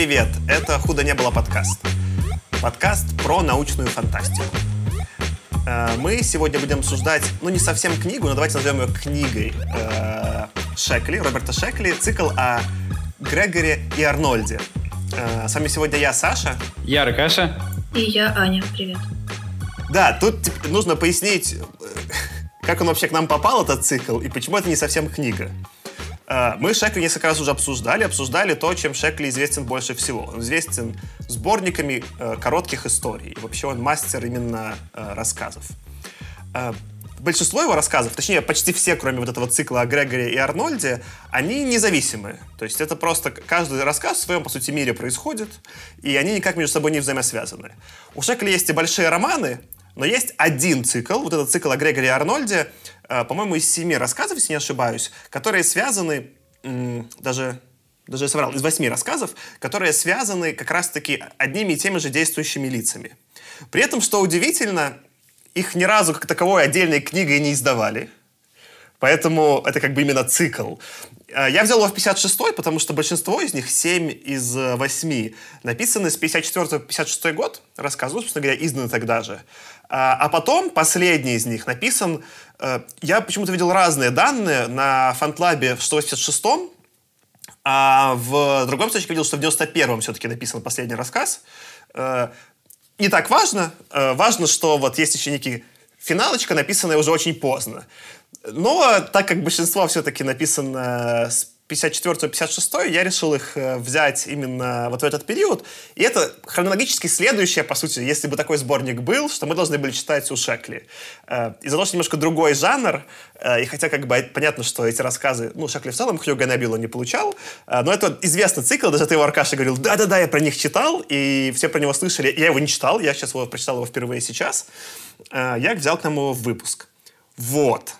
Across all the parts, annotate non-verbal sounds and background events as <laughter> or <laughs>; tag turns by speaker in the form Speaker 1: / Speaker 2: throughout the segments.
Speaker 1: Привет! Это «Худо не было» подкаст. Подкаст про научную фантастику. Э, мы сегодня будем обсуждать, ну, не совсем книгу, но давайте назовем ее книгой э, Шекли, Роберта Шекли, цикл о Грегоре и Арнольде. Э, с вами сегодня я, Саша.
Speaker 2: Я, Аркаша.
Speaker 3: И я, Аня. Привет.
Speaker 1: Да, тут нужно пояснить, <laughs> как он вообще к нам попал, этот цикл, и почему это не совсем книга. А, мы Шекли несколько раз уже обсуждали, обсуждали то, чем Шекли известен больше всего. Он известен сборниками э, коротких историй. Вообще он мастер именно э, рассказов. Э, большинство его рассказов, точнее, почти все, кроме вот этого цикла о Грегоре и Арнольде, они независимые. То есть это просто каждый рассказ в своем, по сути, мире происходит, и они никак между собой не взаимосвязаны. У Шекли есть и большие романы, но есть один цикл, вот этот цикл о Грегоре и Арнольде, по-моему, из семи рассказов, если не ошибаюсь, которые связаны даже даже я соврал, из восьми рассказов, которые связаны как раз-таки одними и теми же действующими лицами. При этом, что удивительно, их ни разу как таковой отдельной книгой не издавали. Поэтому это как бы именно цикл. Э, я взял его в 56-й, потому что большинство из них, 7 из 8, написаны с 54 по 56 год, рассказываю, собственно говоря, изданы тогда же. А, а потом последний из них написан... Э, я почему-то видел разные данные на фантлабе в 186-м, а в другом случае видел, что в 91-м все-таки написан последний рассказ. Э, не так важно. Важно, что вот есть еще некий финалочка, написанная уже очень поздно. Но так как большинство все-таки написано с 54-56, я решил их э, взять именно вот в этот период. И это хронологически следующее, по сути, если бы такой сборник был, что мы должны были читать у Шекли. Э, из-за того, что немножко другой жанр, э, и хотя как бы понятно, что эти рассказы, ну, Шекли в целом Хьюга Набилу не получал, но это известный цикл, даже ты его, Аркаша, говорил, да-да-да, я про них читал, и все про него слышали. Я его не читал, я сейчас его прочитал его впервые сейчас. Я взял к нему выпуск. Вот.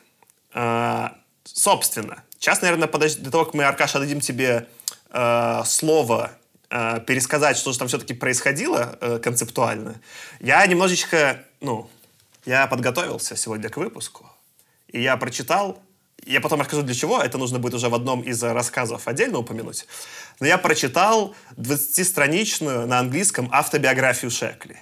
Speaker 1: Собственно, Сейчас, наверное, подожди, до того, как мы, Аркаша, дадим тебе э, слово э, пересказать, что же там все-таки происходило э, концептуально, я немножечко, ну, я подготовился сегодня к выпуску, и я прочитал, я потом расскажу для чего, это нужно будет уже в одном из рассказов отдельно упомянуть, но я прочитал 20-страничную на английском автобиографию Шекли,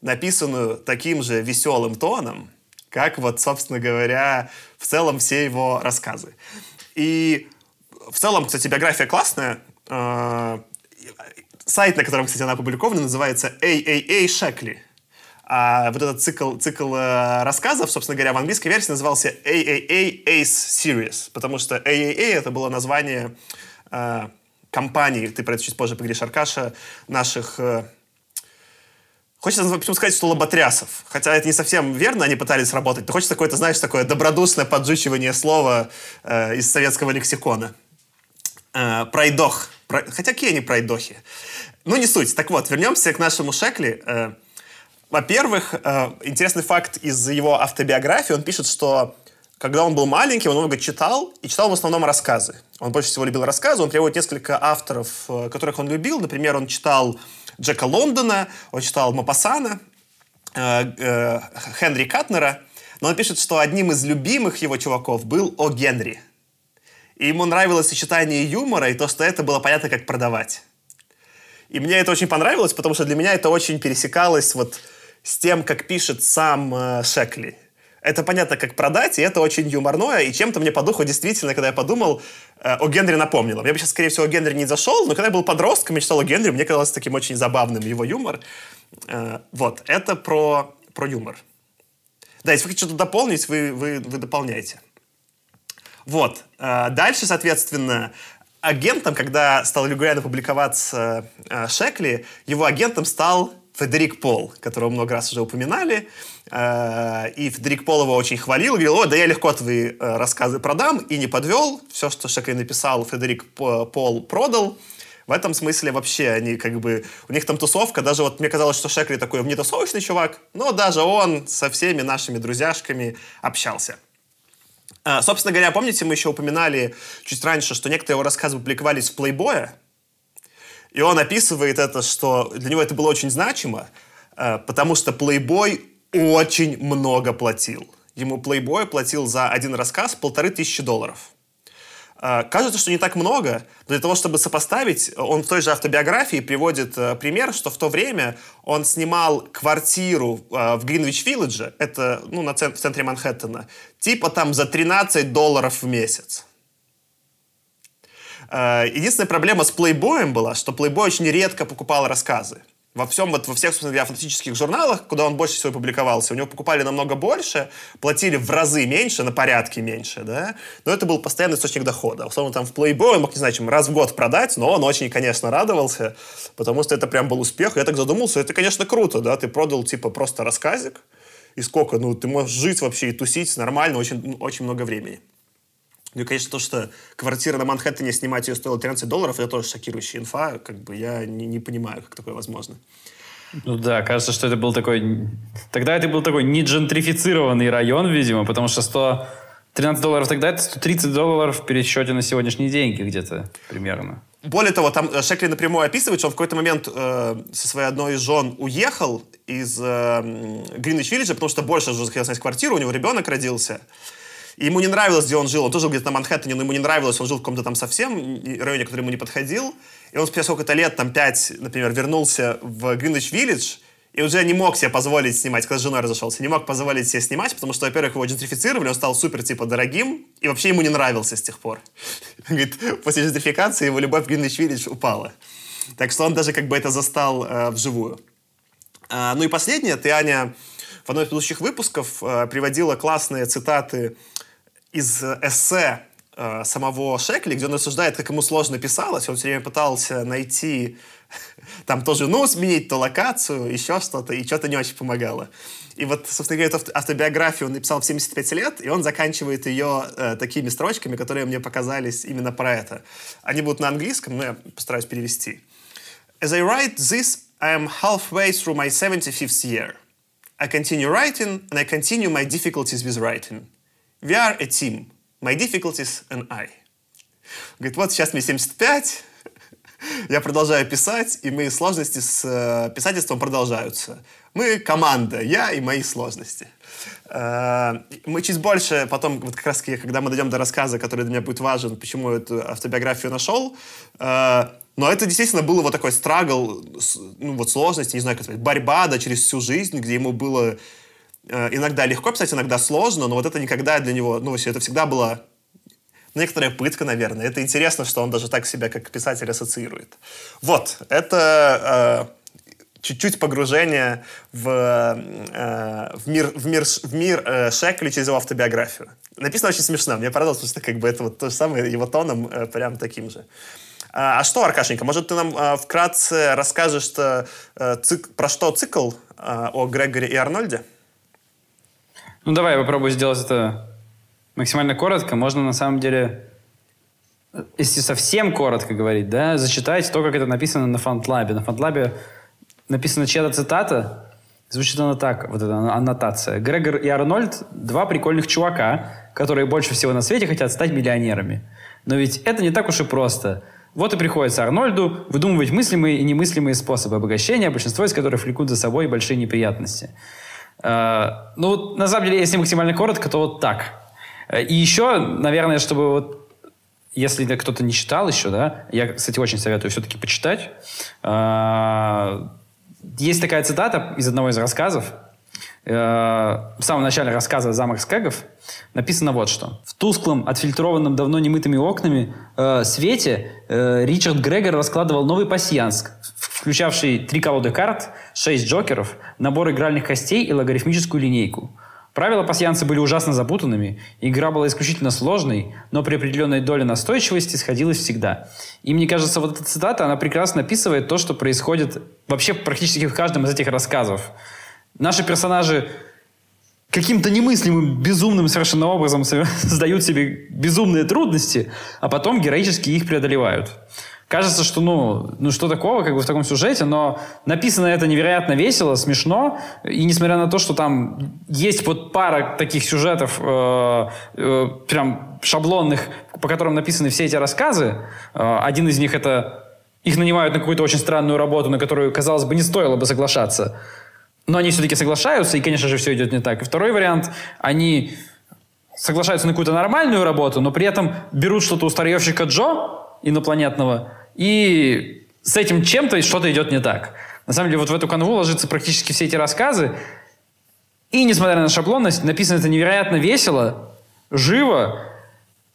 Speaker 1: написанную таким же веселым тоном, как вот, собственно говоря, в целом все его рассказы. И в целом, кстати, биография классная. А, сайт, на котором, кстати, она опубликована, называется AAA Shackley. А вот этот цикл, цикл э, рассказов, собственно говоря, в английской версии назывался AAA Ace Series, потому что AAA это было название э, компании, ты про это чуть позже поговоришь, Аркаша, наших э, Хочется почему сказать, что лоботрясов. Хотя это не совсем верно, они пытались работать. Но хочется какое-то, знаешь, такое добродушное поджучивание слова э, из советского лексикона. Э, пройдох. Про... Хотя какие они пройдохи? Ну, не суть. Так вот, вернемся к нашему Шекли. Э, во-первых, э, интересный факт из его автобиографии. Он пишет, что когда он был маленький, он много читал, и читал в основном рассказы. Он больше всего любил рассказы. Он приводит несколько авторов, э, которых он любил. Например, он читал Джека Лондона, он читал Мапасана, э, э, Хенри Катнера, но он пишет, что одним из любимых его чуваков был О. Генри. И ему нравилось сочетание юмора и то, что это было понятно, как продавать. И мне это очень понравилось, потому что для меня это очень пересекалось вот с тем, как пишет сам э, Шекли. Это понятно, как продать, и это очень юморное, и чем-то мне по духу действительно, когда я подумал, э, о Генри напомнило. Я бы сейчас, скорее всего, о Генри не зашел, но когда я был подростком и читал о Генри, мне казалось таким очень забавным его юмор. Э, вот, это про, про юмор. Да, если вы хотите что-то дополнить, вы, вы, вы дополняете. Вот. Э, дальше, соответственно, агентом, когда стал регулярно публиковаться Шекли, его агентом стал Федерик Пол, которого много раз уже упоминали. Э, и Федерик Пол его очень хвалил, говорил, о, да я легко твои э, рассказы продам, и не подвел. Все, что Шекли написал, Федерик Пол продал. В этом смысле вообще они как бы... У них там тусовка, даже вот мне казалось, что Шекли такой внетусовочный чувак, но даже он со всеми нашими друзьяшками общался. Э, собственно говоря, помните, мы еще упоминали чуть раньше, что некоторые его рассказы публиковались в плейбое, и он описывает это, что для него это было очень значимо, э, потому что Playboy очень много платил. Ему Playboy платил за один рассказ полторы тысячи долларов. Э, кажется, что не так много, но для того, чтобы сопоставить, он в той же автобиографии приводит э, пример, что в то время он снимал квартиру в Гринвич-Виллидже, это ну, на цент- в центре Манхэттена, типа там за 13 долларов в месяц. Э, единственная проблема с Playboy была, что Playboy очень редко покупал рассказы во всем, вот во всех, собственно говоря, фантастических журналах, куда он больше всего публиковался, у него покупали намного больше, платили в разы меньше, на порядке меньше, да, но это был постоянный источник дохода. Условно, там в Playboy он мог, не знаю, чем раз в год продать, но он очень, конечно, радовался, потому что это прям был успех. Я так задумался, это, конечно, круто, да, ты продал, типа, просто рассказик, и сколько, ну, ты можешь жить вообще и тусить нормально очень, очень много времени. Ну и, конечно, то, что квартира на Манхэттене снимать ее стоило 13 долларов, это тоже шокирующая инфа. Как бы я не, не понимаю, как такое возможно.
Speaker 2: Ну да, кажется, что это был такой... Тогда это был такой не джентрифицированный район, видимо, потому что 113 долларов тогда это 130 долларов в пересчете на сегодняшние деньги где-то примерно.
Speaker 1: Более того, там э, Шекли напрямую описывает, что он в какой-то момент э, со своей одной из жен уехал из э, Гринвич-Виллиджа, потому что больше уже захотел снять квартиру, у него ребенок родился. Ему не нравилось, где он жил. Он тоже жил где-то на Манхэттене, но ему не нравилось. Он жил в каком-то там совсем районе, который ему не подходил. И он спустя сколько-то лет, там пять, например, вернулся в Гринвич-Виллидж, и уже не мог себе позволить снимать, когда с женой разошелся, не мог позволить себе снимать, потому что, во-первых, его джентрифицировали, он стал супер, типа, дорогим, и вообще ему не нравился с тех пор. <laughs> Говорит, после джентрификации его любовь к Гринвич-Виллидж упала. Так что он даже как бы это застал э, вживую. А, ну и последнее, ты, Аня, в одном из предыдущих выпусков э, приводила классные цитаты из эссе э, самого Шекли, где он рассуждает, как ему сложно писалось. Он все время пытался найти <laughs> там тоже, ну, сменить то локацию, еще что-то, и что-то не очень помогало. И вот, собственно говоря, эту автобиографию он написал в 75 лет, и он заканчивает ее э, такими строчками, которые мне показались именно про это. Они будут на английском, но я постараюсь перевести. As I write this, I am halfway through my 75th year. I continue writing, and I continue my difficulties with writing. We are a team. My difficulties and I. Говорит, вот сейчас мне 75, <laughs> я продолжаю писать, и мои сложности с э, писательством продолжаются. Мы команда, я и мои сложности. Э, мы чуть больше потом, вот как раз когда мы дойдем до рассказа, который для меня будет важен, почему эту автобиографию нашел, э, но это действительно было вот такой страгл, ну вот сложности, не знаю, как сказать, борьба, да, через всю жизнь, где ему было иногда легко писать, иногда сложно, но вот это никогда для него, ну, это всегда была некоторая пытка, наверное. Это интересно, что он даже так себя как писатель ассоциирует. Вот, это э, чуть-чуть погружение в, э, в мир, в мир, в мир э, Шекли через его автобиографию. Написано очень смешно. Мне понравилось, потому что как бы это вот то же самое его тоном э, прям таким же. А, а что, Аркашенька, может, ты нам э, вкратце расскажешь что, э, цик, про что цикл э, о Грегоре и Арнольде?
Speaker 2: Ну, давай я попробую сделать это максимально коротко. Можно, на самом деле, если совсем коротко говорить, да, зачитать то, как это написано на фантлабе. На фантлабе написана чья-то цитата, Звучит она так, вот эта аннотация. Грегор и Арнольд – два прикольных чувака, которые больше всего на свете хотят стать миллионерами. Но ведь это не так уж и просто. Вот и приходится Арнольду выдумывать мыслимые и немыслимые способы обогащения, большинство из которых влекут за собой большие неприятности. Э, ну, на самом деле, если максимально коротко, то вот так. Э, и еще, наверное, чтобы вот если кто-то не читал еще, да, я, кстати, очень советую все-таки почитать. Э, есть такая цитата из одного из рассказов. В самом начале рассказа «Замок Скэгов» написано вот что. В тусклом, отфильтрованном давно немытыми окнами э, свете э, Ричард Грегор раскладывал новый пасьянс, включавший три колоды карт, шесть джокеров, набор игральных костей и логарифмическую линейку. Правила пасьянса были ужасно запутанными, игра была исключительно сложной, но при определенной доле настойчивости сходилась всегда. И мне кажется, вот эта цитата, она прекрасно описывает то, что происходит вообще практически в каждом из этих рассказов. Наши персонажи каким-то немыслимым, безумным совершенно образом <laughs> создают себе безумные трудности, а потом героически их преодолевают. Кажется, что ну, ну что такого как бы в таком сюжете, но написано это невероятно весело, смешно, и несмотря на то, что там есть вот пара таких сюжетов э, э, прям шаблонных, по которым написаны все эти рассказы, э, один из них это их нанимают на какую-то очень странную работу, на которую, казалось бы, не стоило бы соглашаться. Но они все-таки соглашаются, и, конечно же, все идет не так. И второй вариант, они соглашаются на какую-то нормальную работу, но при этом берут что-то у старьевщика Джо инопланетного, и с этим чем-то что-то идет не так. На самом деле вот в эту канву ложатся практически все эти рассказы, и несмотря на шаблонность, написано это невероятно весело, живо,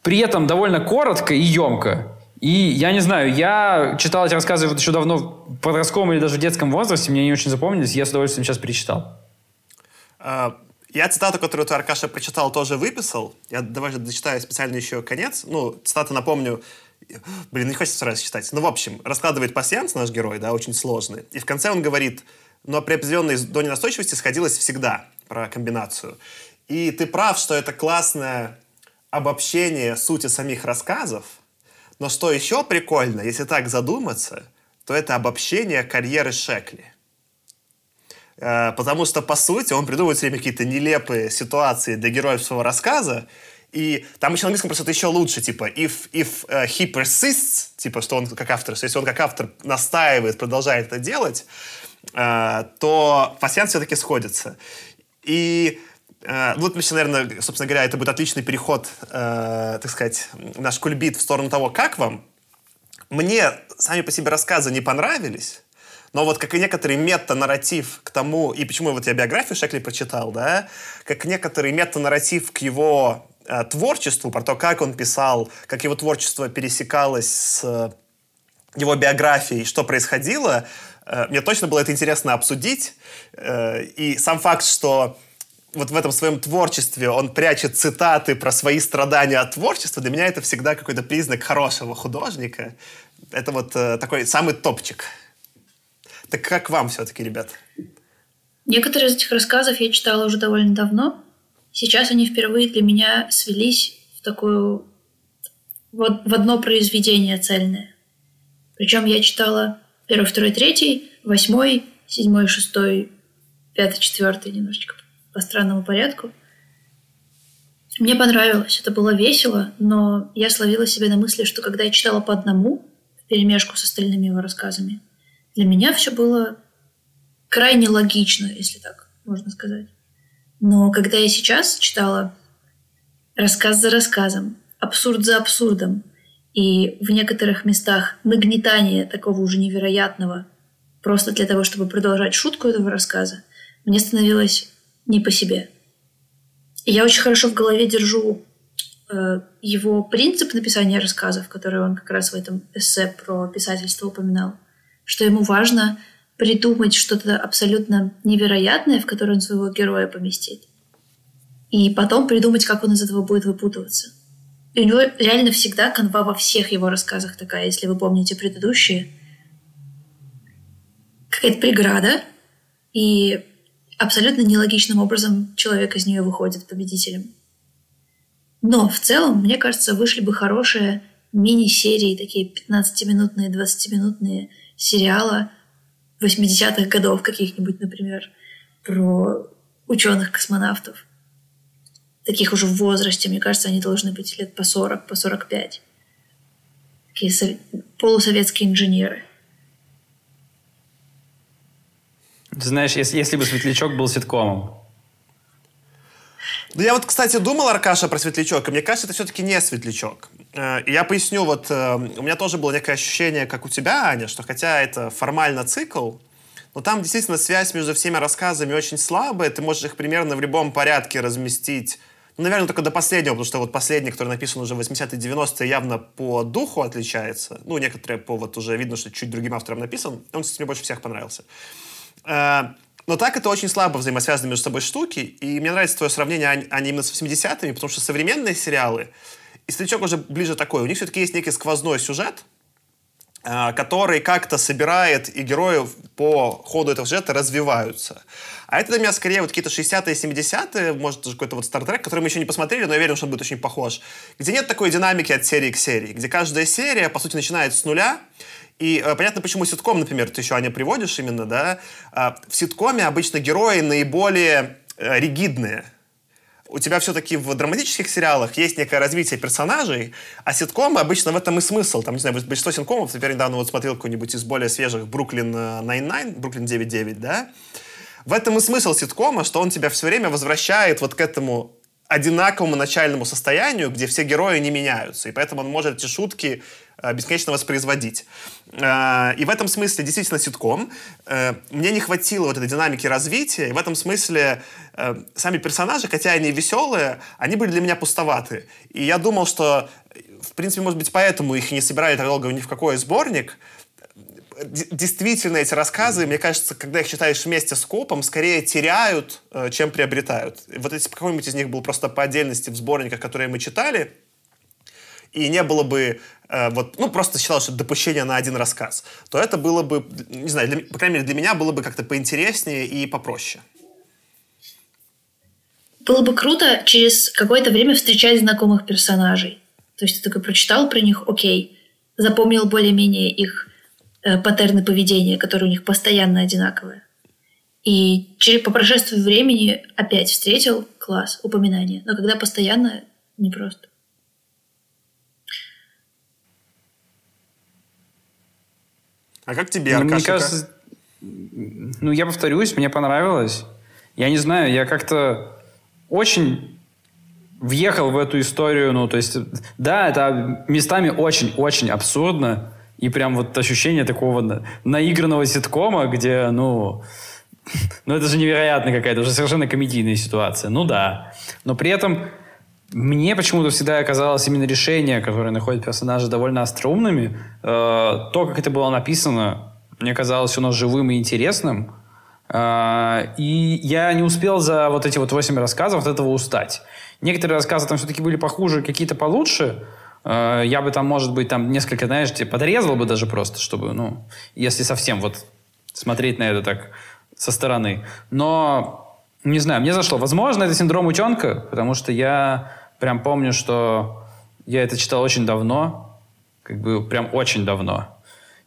Speaker 2: при этом довольно коротко и емко. И я не знаю, я читал эти рассказы вот еще давно в подростковом или даже в детском возрасте, мне не очень запомнились, я с удовольствием сейчас перечитал.
Speaker 1: А, я цитату, которую ты, Аркаша, прочитал, тоже выписал. Я давай дочитаю специально еще конец. Ну, цитату напомню. Блин, не хочется сразу читать. Ну, в общем, раскладывает пассианс наш герой, да, очень сложный. И в конце он говорит, но при определенной доне настойчивости сходилось всегда про комбинацию. И ты прав, что это классное обобщение сути самих рассказов. Но что еще прикольно, если так задуматься, то это обобщение карьеры Шекли. Э, потому что, по сути, он придумывает все время какие-то нелепые ситуации для героев своего рассказа, и там еще на английском просто еще лучше, типа, if, if uh, he persists, типа, что он как автор, что если он как автор настаивает, продолжает это делать, uh, то пассианс все-таки сходится. И вот, наверное, собственно говоря, это будет отличный переход, uh, так сказать, наш кульбит в сторону того, как вам. Мне сами по себе рассказы не понравились, но вот как и некоторый мета-нарратив к тому, и почему вот я биографию Шекли прочитал, да, как некоторый мета-нарратив к его э, творчеству, про то, как он писал, как его творчество пересекалось с э, его биографией, что происходило, э, мне точно было это интересно обсудить. Э, и сам факт, что вот в этом своем творчестве он прячет цитаты про свои страдания от творчества, для меня это всегда какой-то признак хорошего художника. Это вот э, такой самый топчик. Так как вам все-таки, ребят?
Speaker 3: Некоторые из этих рассказов я читала уже довольно давно. Сейчас они впервые для меня свелись в такую... Вот в одно произведение цельное. Причем я читала первый, второй, третий, восьмой, седьмой, шестой, пятый, четвертый, немножечко по странному порядку. Мне понравилось, это было весело, но я словила себя на мысли, что когда я читала по одному, в перемешку с остальными его рассказами, для меня все было крайне логично, если так можно сказать. Но когда я сейчас читала рассказ за рассказом, абсурд за абсурдом, и в некоторых местах нагнетание такого уже невероятного, просто для того, чтобы продолжать шутку этого рассказа, мне становилось не по себе. Я очень хорошо в голове держу э, его принцип написания рассказов, который он как раз в этом эссе про писательство упоминал что ему важно придумать что-то абсолютно невероятное, в которое он своего героя поместит. И потом придумать, как он из этого будет выпутываться. И у него реально всегда канва во всех его рассказах такая, если вы помните предыдущие. Какая-то преграда, и абсолютно нелогичным образом человек из нее выходит победителем. Но в целом, мне кажется, вышли бы хорошие мини-серии, такие 15-минутные, 20-минутные, сериала 80-х годов каких-нибудь, например, про ученых-космонавтов. Таких уже в возрасте, мне кажется, они должны быть лет по 40, по 45. Такие сов... полусоветские инженеры.
Speaker 2: Знаешь, если, если бы Светлячок был ситкомом,
Speaker 1: ну, я вот, кстати, думал, Аркаша, про светлячок, и мне кажется, это все-таки не светлячок. Э, и я поясню, вот э, у меня тоже было некое ощущение, как у тебя, Аня, что хотя это формально цикл, но там действительно связь между всеми рассказами очень слабая, ты можешь их примерно в любом порядке разместить ну, наверное, только до последнего, потому что вот последний, который написан уже в 80-е 90-е, явно по духу отличается. Ну, некоторые по вот уже видно, что чуть другим автором написан. Он, кстати, мне больше всех понравился. Э, но так это очень слабо взаимосвязаны между собой штуки. И мне нравится твое сравнение, а, а не именно с 80-ми, потому что современные сериалы, и «Старичок» уже ближе такой, у них все-таки есть некий сквозной сюжет, а, который как-то собирает, и герои по ходу этого сюжета развиваются. А это для меня скорее вот какие-то 60-е, 70-е, может, даже какой-то вот Стартрек, который мы еще не посмотрели, но я уверен, что он будет очень похож. Где нет такой динамики от серии к серии, где каждая серия, по сути, начинает с нуля, и э, понятно, почему ситком, например, ты еще, Аня, приводишь именно, да? Э, в ситкоме обычно герои наиболее э, ригидные. У тебя все-таки в драматических сериалах есть некое развитие персонажей, а ситкомы обычно в этом и смысл. Там, не знаю, большинство ситкомов, например, недавно вот смотрел какой-нибудь из более свежих Бруклин 99, Бруклин 99, да? В этом и смысл ситкома, что он тебя все время возвращает вот к этому одинаковому начальному состоянию, где все герои не меняются. И поэтому он может эти шутки э, бесконечно воспроизводить. Э, и в этом смысле действительно ситком. Э, мне не хватило вот этой динамики развития. И в этом смысле сами персонажи, хотя они веселые, они были для меня пустоваты. И я думал, что, в принципе, может быть, поэтому их не собирали так долго ни в какой сборник, действительно эти рассказы, мне кажется, когда их читаешь вместе с копом, скорее теряют, э, чем приобретают. Вот если какой-нибудь из них был просто по отдельности в сборниках, которые мы читали, и не было бы э, вот, ну, просто считал, что допущение на один рассказ, то это было бы, не знаю, для, по крайней мере, для меня было бы как-то поинтереснее и попроще.
Speaker 3: Было бы круто через какое-то время встречать знакомых персонажей. То есть ты такой прочитал про них, окей, запомнил более-менее их Э, паттерны поведения, которые у них постоянно одинаковые. И через, по прошествии времени опять встретил класс, упоминание. Но когда постоянно, непросто.
Speaker 1: А как тебе, Аркашика?
Speaker 2: Мне кажется, ну, я повторюсь, мне понравилось. Я не знаю, я как-то очень въехал в эту историю, ну, то есть, да, это местами очень-очень абсурдно, и прям вот ощущение такого наигранного ситкома, где, ну, <laughs> ну это же невероятно какая-то, уже совершенно комедийная ситуация. Ну да. Но при этом мне почему-то всегда оказалось именно решение, которое находит персонажи довольно остроумными. Э, то, как это было написано, мне казалось оно живым и интересным. Э, и я не успел за вот эти вот восемь рассказов от этого устать. Некоторые рассказы там все-таки были похуже, какие-то получше. Э, я бы там, может быть, там несколько, знаешь, типа, подрезал бы даже просто, чтобы, ну, если совсем вот смотреть на это так со стороны. Но, не знаю, мне зашло. Возможно, это синдром утенка, потому что я прям помню, что я это читал очень давно, как бы прям очень давно.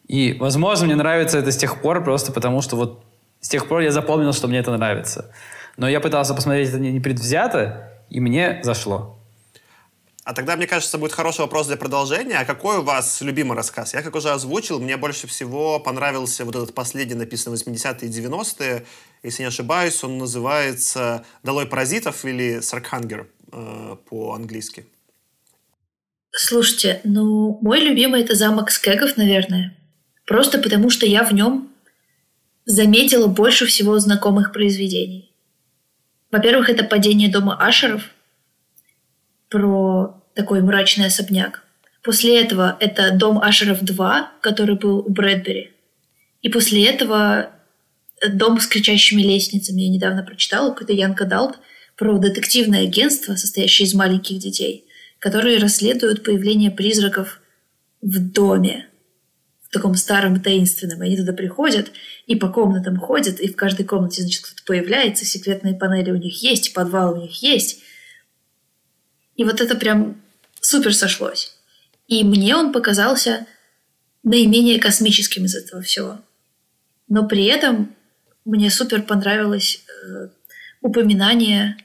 Speaker 2: И, возможно, мне нравится это с тех пор просто потому, что вот с тех пор я запомнил, что мне это нравится. Но я пытался посмотреть это непредвзято, и мне зашло.
Speaker 1: А тогда, мне кажется, будет хороший вопрос для продолжения. А какой у вас любимый рассказ? Я, как уже озвучил, мне больше всего понравился вот этот последний, написанный в 80-е и 90-е. Если не ошибаюсь, он называется «Долой паразитов» или «Саркхангер» э, по-английски.
Speaker 3: Слушайте, ну, мой любимый это замок Скегов, наверное. Просто потому, что я в нем заметила больше всего знакомых произведений. Во-первых, это «Падение дома Ашеров», про такой мрачный особняк. После этого это «Дом Ашеров 2», который был у Брэдбери. И после этого «Дом с кричащими лестницами» я недавно прочитала, какой-то Янка Далт, про детективное агентство, состоящее из маленьких детей, которые расследуют появление призраков в доме, в таком старом таинственном. И они туда приходят и по комнатам ходят, и в каждой комнате, значит, кто-то появляется, секретные панели у них есть, подвал у них есть. И вот это прям супер сошлось. И мне он показался наименее космическим из этого всего. Но при этом мне супер понравилось э, упоминание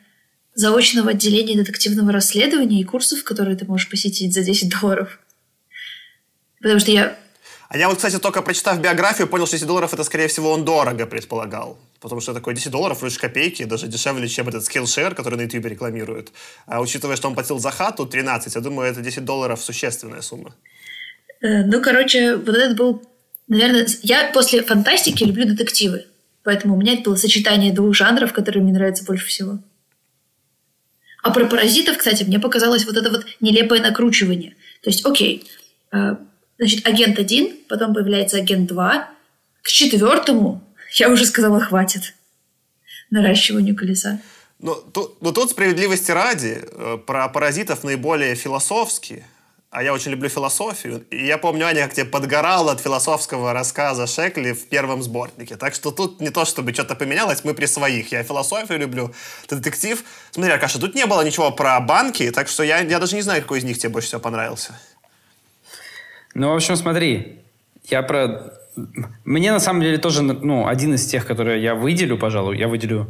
Speaker 3: заочного отделения детективного расследования и курсов, которые ты можешь посетить за 10 долларов. Потому что я...
Speaker 1: А я вот, кстати, только прочитав биографию, понял, что 10 долларов это, скорее всего, он дорого предполагал потому что такое 10 долларов, вроде копейки, даже дешевле, чем этот Skillshare, который на YouTube рекламируют. А учитывая, что он платил за хату 13, я думаю, это 10 долларов существенная сумма.
Speaker 3: Э, ну, короче, вот этот был, наверное... Я после фантастики люблю детективы, поэтому у меня это было сочетание двух жанров, которые мне нравятся больше всего. А про паразитов, кстати, мне показалось вот это вот нелепое накручивание. То есть, окей, э, значит, агент один, потом появляется агент два, к четвертому я уже сказала, хватит наращиванию колеса.
Speaker 1: Ну, тут, ну, тут справедливости ради, э, про паразитов наиболее философски, а я очень люблю философию. И я помню, Аня, как тебе подгорал от философского рассказа Шекли в первом сборнике. Так что тут не то, чтобы что-то поменялось, мы при своих. Я философию люблю, ты детектив. Смотри, Аркаша, тут не было ничего про банки, так что я, я даже не знаю, какой из них тебе больше всего понравился.
Speaker 2: Ну, в общем, смотри, я про мне на самом деле тоже, ну, один из тех, которые я выделю, пожалуй, я выделю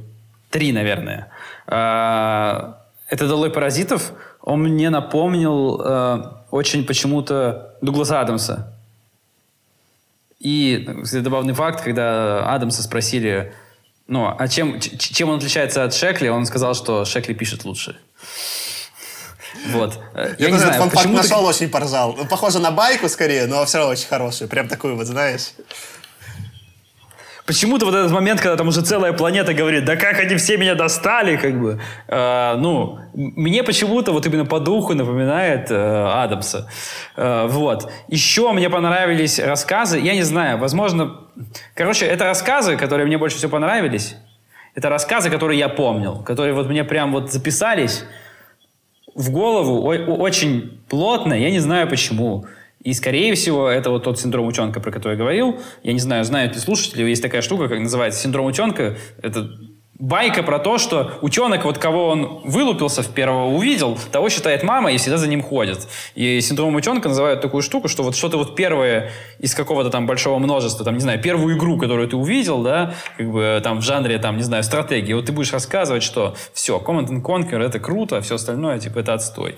Speaker 2: три, наверное. А, это «Долой паразитов». Он мне напомнил э, очень почему-то Дугласа Адамса. И забавный факт, когда Адамса спросили, ну, а чем, чем он отличается от Шекли, он сказал, что Шекли пишет лучше. Вот. Э,
Speaker 1: Я, я не знаю, фан почему нашел, очень поржал. Ну, похоже на байку скорее, но все равно очень хороший. Прям такую вот, знаешь.
Speaker 2: Почему-то вот этот момент, когда там уже целая планета говорит, да как они все меня достали, как бы, э, ну, мне почему-то вот именно по духу напоминает э, Адамса. Э, вот. Еще мне понравились рассказы, я не знаю, возможно, короче, это рассказы, которые мне больше всего понравились. Это рассказы, которые я помнил, которые вот мне прям вот записались в голову очень плотно, я не знаю почему. И, скорее всего, это вот тот синдром утенка, про который я говорил. Я не знаю, знают ли слушатели, есть такая штука, как называется синдром утенка. Это байка про то, что утенок, вот кого он вылупился в первого увидел, того считает мама и всегда за ним ходит. И синдром утенка называют такую штуку, что вот что-то вот первое из какого-то там большого множества, там, не знаю, первую игру, которую ты увидел, да, как бы там в жанре, там, не знаю, стратегии, вот ты будешь рассказывать, что все, Command and Conquer это круто, а все остальное, типа, это отстой.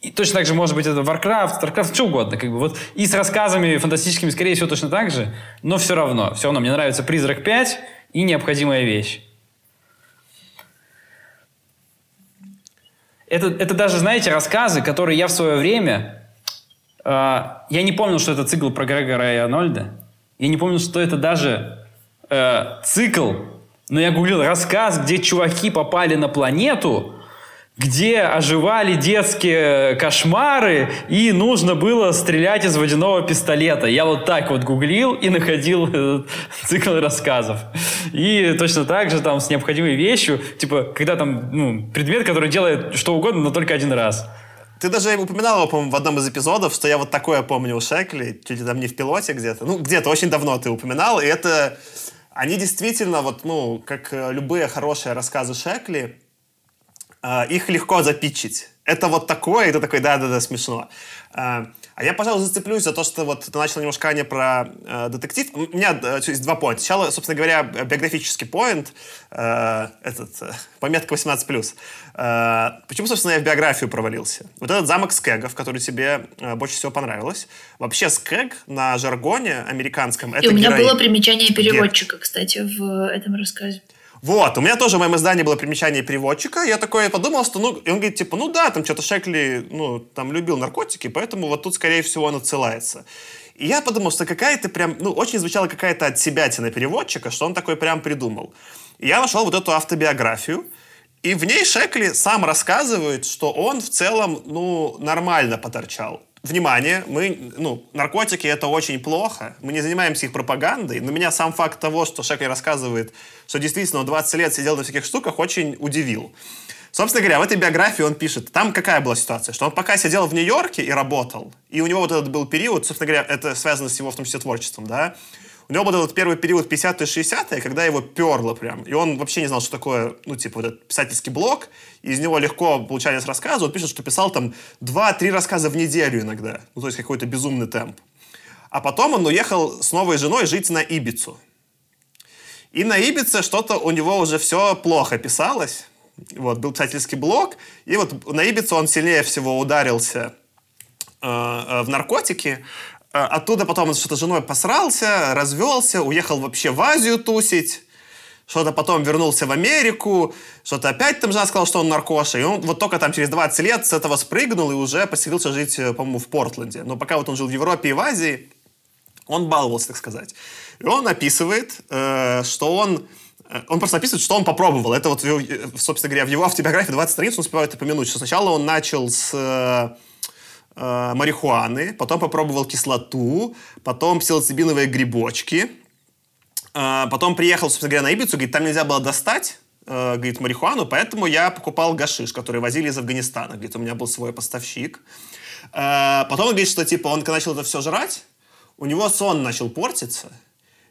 Speaker 2: И точно так же может быть это Warcraft, StarCraft, что угодно, как бы вот и с рассказами фантастическими, скорее всего, точно так же, но все равно, все равно мне нравится Призрак 5 и необходимая вещь. Это, это даже, знаете, рассказы, которые я в свое время... Э, я не помнил, что это цикл про Грегора и Арнольда. Я не помнил, что это даже э, цикл, но я гуглил рассказ, где чуваки попали на планету, где оживали детские кошмары, и нужно было стрелять из водяного пистолета. Я вот так вот гуглил и находил цикл рассказов. И точно так же там с необходимой вещью, типа, когда там ну, предмет, который делает что угодно, но только один раз.
Speaker 1: Ты даже упоминал по-моему, в одном из эпизодов, что я вот такое помню у Шекли, чуть ли там не в пилоте где-то. Ну, где-то очень давно ты упоминал, и это... Они действительно, вот, ну, как любые хорошие рассказы Шекли, их легко запичить. Это вот такое, и ты такой, да-да-да, смешно. А, а я, пожалуй, зацеплюсь за то, что вот ты начал немножко не про э, детектив. У меня э, есть два поинта. Сначала, собственно говоря, биографический поинт, э, этот, э, пометка 18+. Э, почему, собственно, я в биографию провалился? Вот этот замок скэгов, который тебе э, больше всего понравилось. Вообще скэг на жаргоне американском...
Speaker 3: И у меня героин. было примечание переводчика, кстати, в этом рассказе.
Speaker 1: Вот, у меня тоже в моем издании было примечание переводчика. Я такой подумал, что, ну, и он говорит, типа, ну да, там что-то Шекли, ну, там любил наркотики, поэтому вот тут, скорее всего, он отсылается. И я подумал, что какая-то прям, ну, очень звучала какая-то от себя тина переводчика, что он такой прям придумал. И я нашел вот эту автобиографию, и в ней Шекли сам рассказывает, что он в целом, ну, нормально поторчал внимание, мы, ну, наркотики это очень плохо, мы не занимаемся их пропагандой, но меня сам факт того, что Шекли рассказывает, что действительно он 20 лет сидел на всяких штуках, очень удивил. Собственно говоря, в этой биографии он пишет, там какая была ситуация, что он пока сидел в Нью-Йорке и работал, и у него вот этот был период, собственно говоря, это связано с его, в том числе, творчеством, да, у него был этот первый период 50-60-е, когда его перло прям. И он вообще не знал, что такое, ну, типа, вот этот писательский блок. И из него легко получались рассказы. Он пишет, что писал там 2-3 рассказа в неделю иногда. Ну, то есть какой-то безумный темп. А потом он уехал с новой женой жить на Ибицу. И на Ибице что-то у него уже все плохо писалось. Вот, был писательский блок. И вот на Ибице он сильнее всего ударился э, э в наркотики. Э, оттуда потом что-то с женой посрался, развелся, уехал вообще в Азию тусить. Что-то потом вернулся в Америку, что-то опять там жена сказал, что он наркоша. И он вот только там через 20 лет с этого спрыгнул и уже поселился жить, э, по-моему, в Портленде. Но пока вот он жил в Европе и в Азии, он баловался, так сказать. И он описывает, э, что он он просто описывает, что он попробовал. Это вот, собственно говоря, в его автобиографии 20 страниц он успевает упомянуть, что сначала он начал с э, марихуаны, потом попробовал кислоту, потом псилоцибиновые грибочки, э, потом приехал, собственно говоря, на Ибицу, говорит, там нельзя было достать, э, говорит, марихуану, поэтому я покупал гашиш, который возили из Афганистана, говорит, у меня был свой поставщик. Э, потом он говорит, что, типа, он начал это все жрать, у него сон начал портиться,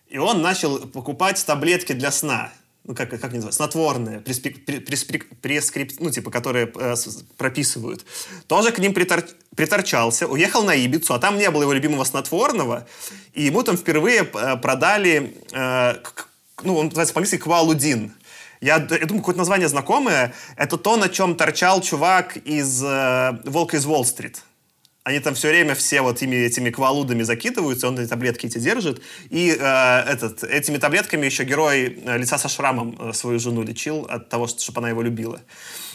Speaker 1: и он начал покупать таблетки для сна ну, как, как называется, снотворные, преспик, преспик, прескрип, ну, типа, которые э, прописывают, тоже к ним притор, приторчался, уехал на Ибицу, а там не было его любимого снотворного, и ему там впервые э, продали, э, к, ну, он называется по-английски квалудин. Я, я думаю, какое-то название знакомое. Это то, на чем торчал чувак из э, «Волка из Уолл-стрит». Они там все время все вот ими, этими квалудами закидываются, он эти таблетки эти держит. И э, этот, этими таблетками еще герой э, лица со шрамом э, свою жену лечил от того, чтобы она его любила.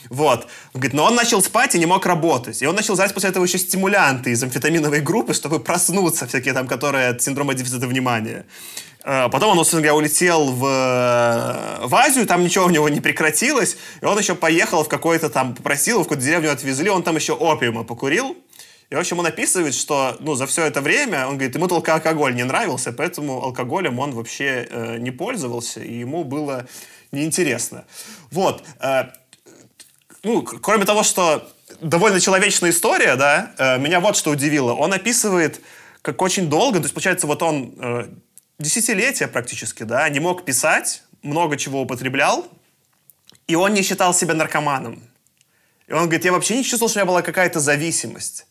Speaker 1: Вот. Говорит, но он начал спать и не мог работать. И он начал брать после этого еще стимулянты из амфетаминовой группы, чтобы проснуться, всякие там, которые от синдрома дефицита внимания. Э, потом он, собственно говоря, улетел в, в Азию, там ничего у него не прекратилось, и он еще поехал в какой-то там, попросил, в какую-то деревню отвезли, он там еще опиума покурил, и, в общем, он описывает, что ну, за все это время, он говорит, ему только алкоголь не нравился, поэтому алкоголем он вообще э, не пользовался, и ему было неинтересно. Вот. Э, ну, кроме того, что довольно человечная история, да, э, меня вот что удивило. Он описывает, как очень долго, то есть, получается, вот он э, десятилетия практически, да, не мог писать, много чего употреблял, и он не считал себя наркоманом. И он говорит, я вообще не чувствовал, что у меня была какая-то зависимость.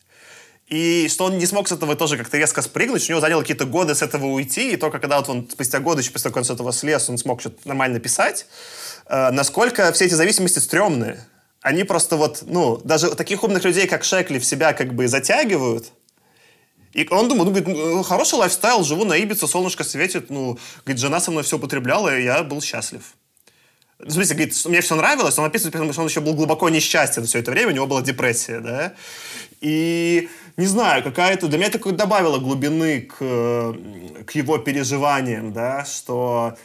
Speaker 1: И что он не смог с этого тоже как-то резко спрыгнуть, у него заняло какие-то годы с этого уйти, и только когда вот он спустя годы, еще после того, как он с этого слез, он смог что-то нормально писать, э, насколько все эти зависимости стрёмные. Они просто вот, ну, даже таких умных людей, как Шекли, в себя как бы затягивают, и он думает, ну, говорит, ну, хороший лайфстайл, живу на Ибице, солнышко светит, ну, говорит, жена со мной все употребляла, и я был счастлив. В смысле, говорит, мне все нравилось, он описывает, потому что он еще был глубоко несчастен все это время, у него была депрессия, да. И не знаю, какая-то... Для меня это добавило глубины к, к его переживаниям, да, что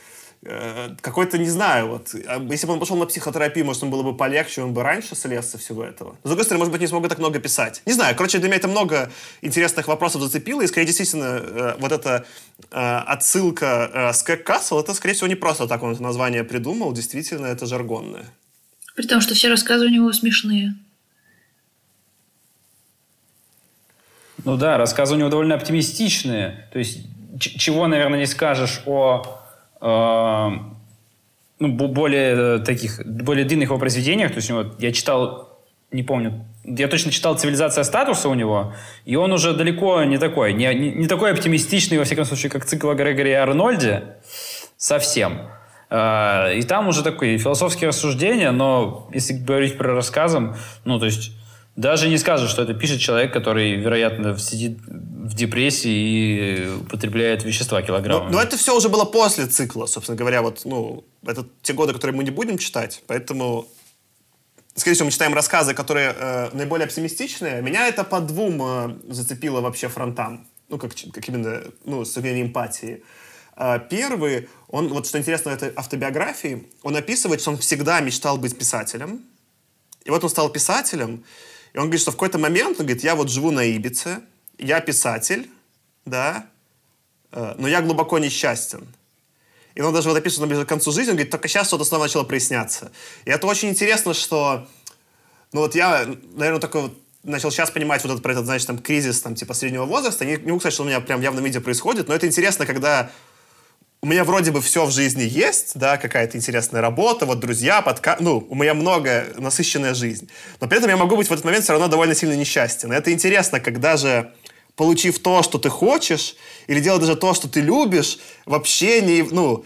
Speaker 1: э, какой-то, не знаю, вот, а если бы он пошел на психотерапию, может, он было бы полегче, он бы раньше слез со всего этого. с другой стороны, может быть, не смог бы так много писать. Не знаю, короче, для меня это много интересных вопросов зацепило, и, скорее, действительно, э, вот эта э, отсылка э, Скэг Кассел, это, скорее всего, не просто так он это название придумал, действительно, это жаргонное.
Speaker 3: При том, что все рассказы у него смешные.
Speaker 2: Ну да, рассказы у него довольно оптимистичные. То есть, чего, наверное, не скажешь о э, ну, более таких, более длинных его произведениях. То есть, него, я читал, не помню, я точно читал «Цивилизация статуса» у него, и он уже далеко не такой, не, не, не такой оптимистичный, во всяком случае, как цикл о Грегоре и Арнольде, совсем. Э, и там уже такие философские рассуждения, но если говорить про рассказом, ну, то есть даже не скажешь, что это пишет человек, который, вероятно, сидит в депрессии и употребляет вещества килограммами.
Speaker 1: Но, но это все уже было после цикла, собственно говоря. Вот, ну, это те годы, которые мы не будем читать, поэтому скорее всего, мы читаем рассказы, которые э, наиболее оптимистичные. Меня это по двум э, зацепило вообще фронтам. Ну, как, как именно, ну, с эмпатии. Э, первый, он, вот что интересно в этой автобиографии, он описывает, что он всегда мечтал быть писателем. И вот он стал писателем, и он говорит, что в какой-то момент, он говорит, я вот живу на Ибице, я писатель, да, э, но я глубоко несчастен. И он даже вот описывает, ближе к концу жизни, он говорит, только сейчас что-то снова начало проясняться. И это очень интересно, что, ну вот я, наверное, такой вот начал сейчас понимать вот этот, про этот, знаешь, там, кризис, там, типа, среднего возраста. Не, не могу сказать, что у меня прям в явном виде происходит, но это интересно, когда у меня вроде бы все в жизни есть, да, какая-то интересная работа, вот друзья, подка... ну, у меня много насыщенная жизнь. Но при этом я могу быть в этот момент все равно довольно сильно несчастен. И это интересно, когда же получив то, что ты хочешь, или делать даже то, что ты любишь, вообще не, ну,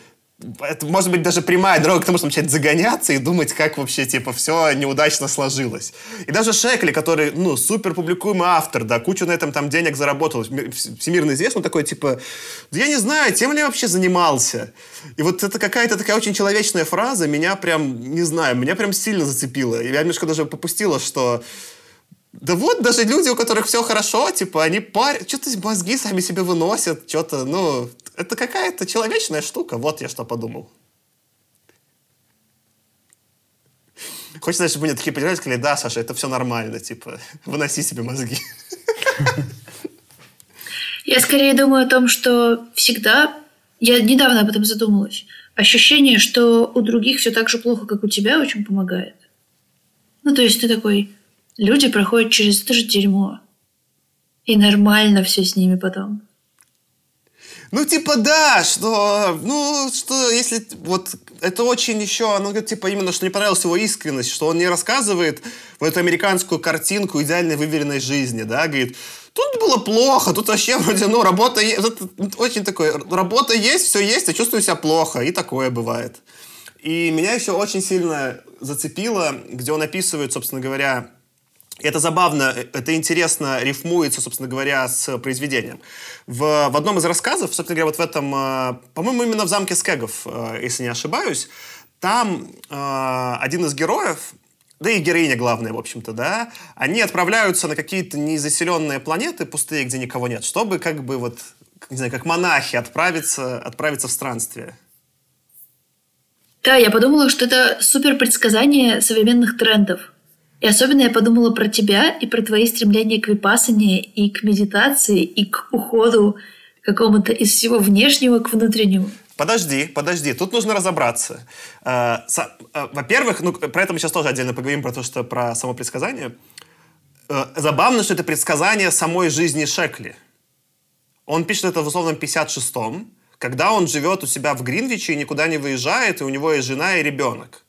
Speaker 1: это может быть даже прямая дорога к тому, чтобы начать загоняться и думать, как вообще, типа, все неудачно сложилось. И даже Шекли, который, ну, супер публикуемый автор, да, кучу на этом там денег заработал, всемирно известный, такой, типа, да я не знаю, тем ли я вообще занимался. И вот это какая-то такая очень человечная фраза меня прям, не знаю, меня прям сильно зацепила. Я немножко даже попустила, что да вот, даже люди, у которых все хорошо, типа, они парят, что-то мозги сами себе выносят, что-то, ну, это какая-то человечная штука. Вот я что подумал. Хочется, чтобы мне такие понимали, сказали, да, Саша, это все нормально, типа, выноси себе мозги.
Speaker 3: Я скорее думаю о том, что всегда, я недавно об этом задумалась, ощущение, что у других все так же плохо, как у тебя, очень помогает. Ну, то есть ты такой, люди проходят через это же дерьмо. И нормально все с ними потом.
Speaker 1: Ну, типа, да, что, ну, что, если, вот, это очень еще, ну, типа, именно, что не понравилась его искренность, что он не рассказывает в эту американскую картинку идеальной выверенной жизни, да, говорит, тут было плохо, тут вообще вроде, ну, работа есть, очень такой, работа есть, все есть, а чувствую себя плохо, и такое бывает. И меня еще очень сильно зацепило, где он описывает, собственно говоря, это забавно, это интересно рифмуется, собственно говоря, с произведением. В, в одном из рассказов, собственно говоря, вот в этом, э, по-моему, именно в замке Скегов, э, если не ошибаюсь, там э, один из героев, да и героиня главная, в общем-то, да, они отправляются на какие-то незаселенные планеты пустые, где никого нет, чтобы как бы вот, не знаю, как монахи отправиться, отправиться в странствие.
Speaker 3: Да, я подумала, что это супер предсказание современных трендов. И особенно я подумала про тебя и про твои стремления к випасане и к медитации и к уходу какому-то из всего внешнего к внутреннему.
Speaker 1: Подожди, подожди, тут нужно разобраться. Э, э, во-первых, ну, про это мы сейчас тоже отдельно поговорим, про то, что про само предсказание. Э, забавно, что это предсказание самой жизни Шекли. Он пишет это в условном 56-м, когда он живет у себя в Гринвиче и никуда не выезжает, и у него есть жена и ребенок.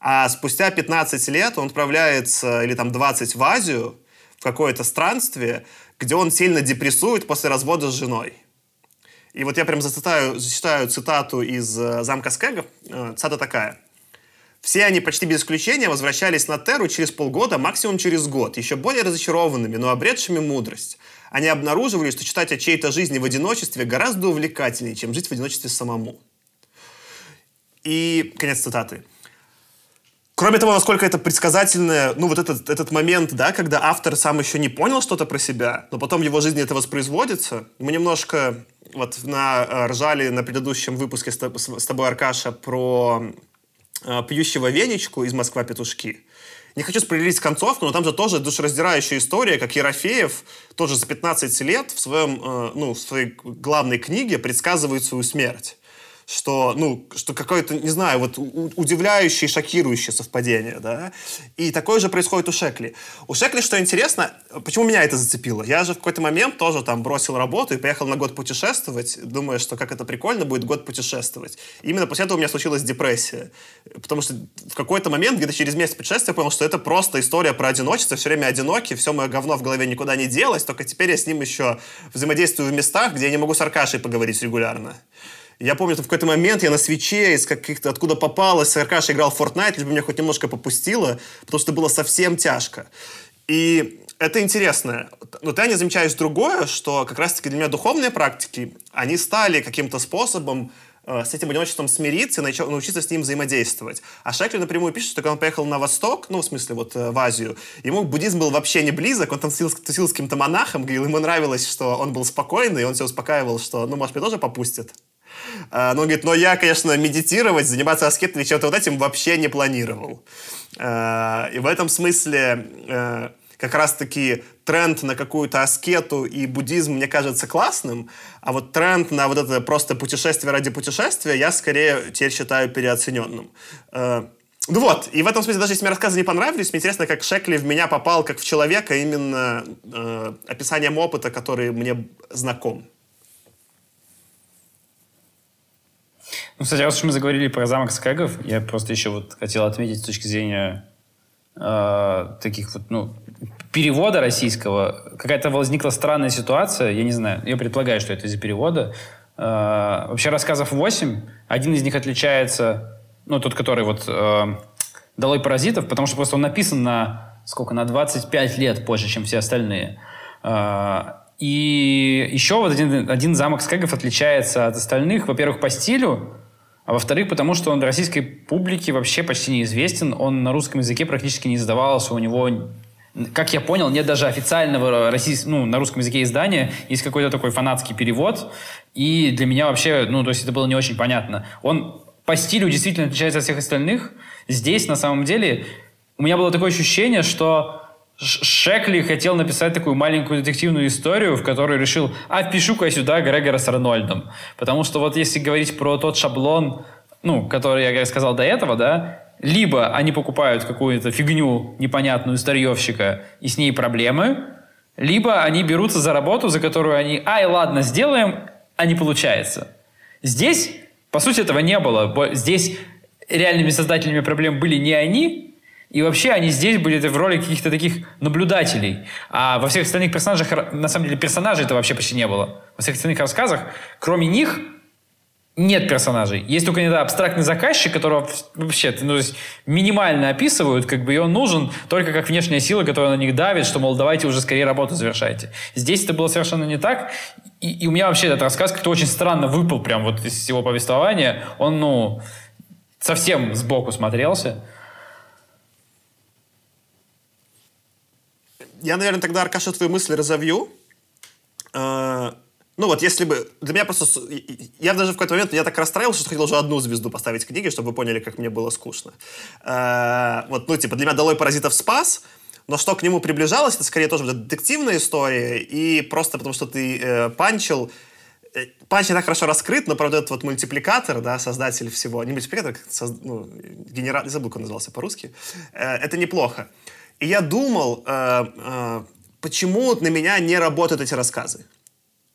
Speaker 1: А спустя 15 лет он отправляется, или там 20, в Азию, в какое-то странствие, где он сильно депрессует после развода с женой. И вот я прям зачитаю, зачитаю цитату из э, «Замка Скега». Э, цитата такая. «Все они почти без исключения возвращались на Терру через полгода, максимум через год, еще более разочарованными, но обретшими мудрость. Они обнаруживали, что читать о чьей-то жизни в одиночестве гораздо увлекательнее, чем жить в одиночестве самому». И конец цитаты. Кроме того, насколько это предсказательное, ну, вот этот, этот момент, да, когда автор сам еще не понял что-то про себя, но потом в его жизни это воспроизводится. Мы немножко вот на, э, ржали на предыдущем выпуске с, тобой, Аркаша, про э, пьющего венечку из «Москва петушки». Не хочу спойлерить концовку, но там же тоже душераздирающая история, как Ерофеев тоже за 15 лет в, своем, э, ну, в своей главной книге предсказывает свою смерть что, ну, что какое-то, не знаю, вот удивляющее, шокирующее совпадение, да. И такое же происходит у Шекли. У Шекли, что интересно, почему меня это зацепило? Я же в какой-то момент тоже там бросил работу и поехал на год путешествовать, думая, что как это прикольно будет год путешествовать. И именно после этого у меня случилась депрессия. Потому что в какой-то момент, где-то через месяц путешествия, я понял, что это просто история про одиночество, все время одинокий, все мое говно в голове никуда не делось, только теперь я с ним еще взаимодействую в местах, где я не могу с Аркашей поговорить регулярно. Я помню, что в какой-то момент я на свече из каких-то откуда попалось, Аркаша играл в Fortnite, лишь бы меня хоть немножко попустило, потому что было совсем тяжко. И это интересно. Но ты не замечаешь другое, что как раз-таки для меня духовные практики, они стали каким-то способом э, с этим одиночеством смириться и научиться с ним взаимодействовать. А Шекли напрямую пишет, что когда он поехал на восток, ну, в смысле, вот э, в Азию, ему буддизм был вообще не близок, он там тусил, тусил с каким-то монахом, говорил, ему нравилось, что он был спокойный, и он все успокаивал, что, ну, может, меня тоже попустит. А, но он говорит, но я, конечно, медитировать, заниматься аскетом и чем-то вот этим вообще не планировал. А, и в этом смысле э, как раз-таки тренд на какую-то аскету и буддизм мне кажется классным, а вот тренд на вот это просто путешествие ради путешествия я скорее теперь считаю переоцененным. А, ну вот, и в этом смысле, даже если мне рассказы не понравились, мне интересно, как Шекли в меня попал как в человека именно э, описанием опыта, который мне знаком.
Speaker 2: Ну, кстати, раз уж мы заговорили про замок Скэгов, я просто еще вот хотел отметить с точки зрения э, таких вот, ну, перевода российского. Какая-то возникла странная ситуация, я не знаю, я предполагаю, что это из-за перевода. Э, вообще рассказов 8, один из них отличается, ну, тот, который вот э, «Долой паразитов», потому что просто он написан на, сколько, на 25 лет позже, чем все остальные. Э, и еще вот один, один замок Скэгов отличается от остальных, во-первых, по стилю, а во-вторых, потому что он российской публике вообще почти неизвестен. Он на русском языке практически не издавался. У него, как я понял, нет даже официального российс... ну, на русском языке издания. Есть какой-то такой фанатский перевод. И для меня вообще, ну, то есть это было не очень понятно. Он по стилю действительно отличается от всех остальных. Здесь, на самом деле, у меня было такое ощущение, что Шекли хотел написать такую маленькую детективную историю, в которой решил, а, впишу-ка я сюда Грегора с Арнольдом. Потому что вот если говорить про тот шаблон, ну, который я сказал до этого, да, либо они покупают какую-то фигню непонятную старьевщика, и с ней проблемы, либо они берутся за работу, за которую они, ай, ладно, сделаем, а не получается. Здесь, по сути, этого не было. Здесь реальными создателями проблем были не они, и вообще они здесь были в роли каких-то таких наблюдателей. А во всех остальных персонажах, на самом деле, персонажей это вообще почти не было. Во всех остальных рассказах, кроме них, нет персонажей. Есть только иногда абстрактный заказчик, которого вообще ну, то есть минимально описывают, как бы и он нужен только как внешняя сила, которая на них давит, что, мол, давайте уже скорее работу завершайте. Здесь это было совершенно не так. И, и у меня вообще этот рассказ как-то очень странно выпал прям вот из всего повествования. Он, ну, совсем сбоку смотрелся.
Speaker 1: Я, наверное, тогда, Аркаша, твою мысль разовью. Э, ну вот, если бы... Для меня просто... Я даже в какой-то момент... Я так расстраивался, что хотел уже одну звезду поставить в книге, чтобы вы поняли, как мне было скучно. Э, вот, ну, типа, для меня «Долой паразитов» спас, но что к нему приближалось, это скорее тоже детективная история, и просто потому что ты э, панчил... Э, панч не так хорошо раскрыт, но, правда, этот вот мультипликатор, да, создатель всего... Не мультипликатор, как соз... ну, генерал... Не забыл, как он назывался по-русски. Э, это неплохо. И я думал, э, э, почему на меня не работают эти рассказы.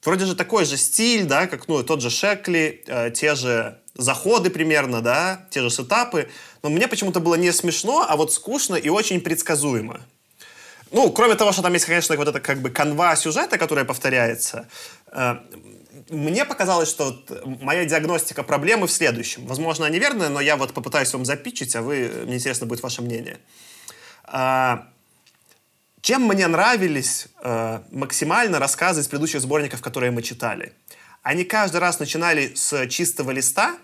Speaker 1: Вроде же такой же стиль, да, как ну, тот же Шекли, э, те же заходы примерно, да, те же сетапы. Но мне почему-то было не смешно, а вот скучно и очень предсказуемо. Ну, кроме того, что там есть, конечно, вот это как бы канва сюжета, которая повторяется, э, мне показалось, что вот моя диагностика проблемы в следующем. Возможно, она неверная, но я вот попытаюсь вам запичить, а вы, мне интересно будет ваше мнение. А, чем мне нравились э, максимально рассказы из предыдущих сборников, которые мы читали? Они каждый раз начинали с чистого листа,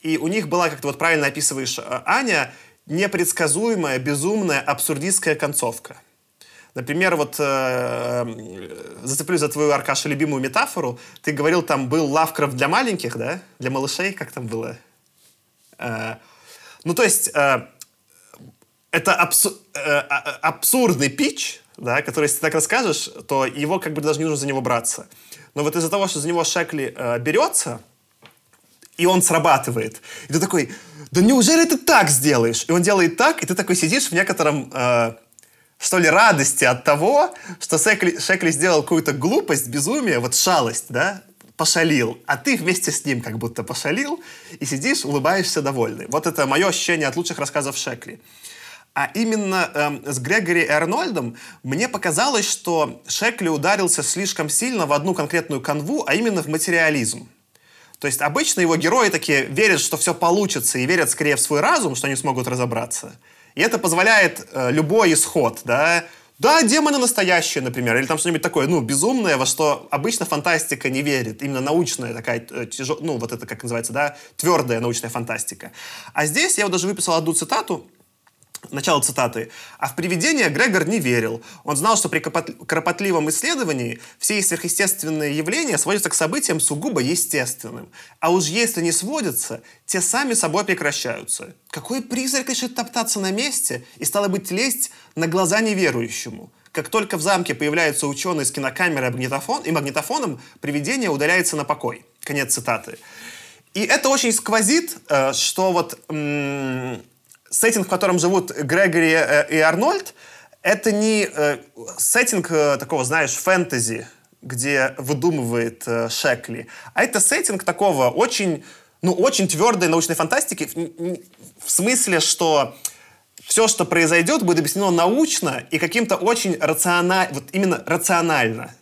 Speaker 1: и у них была, как ты вот правильно описываешь, э, Аня, непредсказуемая, безумная, абсурдистская концовка. Например, вот э, зацеплюсь за твою, Аркаша, любимую метафору. Ты говорил, там был Лавкрафт для маленьких, да? Для малышей, как там было? Э, ну, то есть... Э, это абсу э, а, а, абсурдный пич, да, который, если ты так расскажешь, то его как бы даже не нужно за него браться. Но вот из-за того, что за него Шекли э, берется, и он срабатывает, и ты такой, да неужели ты так сделаешь? И он делает так, и ты такой сидишь в некотором, э, что ли, радости от того, что Шекли, Шекли сделал какую-то глупость, безумие, вот шалость, да, пошалил, а ты вместе с ним как будто пошалил, и сидишь, улыбаешься довольный. Вот это мое ощущение от лучших рассказов Шекли. А именно эм, с Грегори и Арнольдом мне показалось, что Шекли ударился слишком сильно в одну конкретную канву, а именно в материализм. То есть обычно его герои такие верят, что все получится, и верят скорее в свой разум, что они смогут разобраться. И это позволяет э, любой исход, да, да, демоны настоящие, например, или там что-нибудь такое, ну, безумное, во что обычно фантастика не верит, именно научная такая, э, тяжел, ну, вот это, как называется, да, твердая научная фантастика. А здесь я вот даже выписал одну цитату, Начало цитаты. «А в привидения Грегор не верил. Он знал, что при кропотливом исследовании все сверхъестественные явления сводятся к событиям сугубо естественным. А уж если не сводятся, те сами собой прекращаются. Какой призрак решит топтаться на месте и, стало быть, лезть на глаза неверующему?» Как только в замке появляются ученые с кинокамерой магнитофон, и магнитофоном, привидение удаляется на покой. Конец цитаты. И это очень сквозит, э, что вот сеттинг, в котором живут Грегори э, и Арнольд, это не э, сеттинг э, такого, знаешь, фэнтези, где выдумывает Шекли, а это сеттинг такого очень, ну, очень твердой научной фантастики в смысле, что все, что произойдет, будет объяснено научно и каким-то очень рационально, вот именно рационально.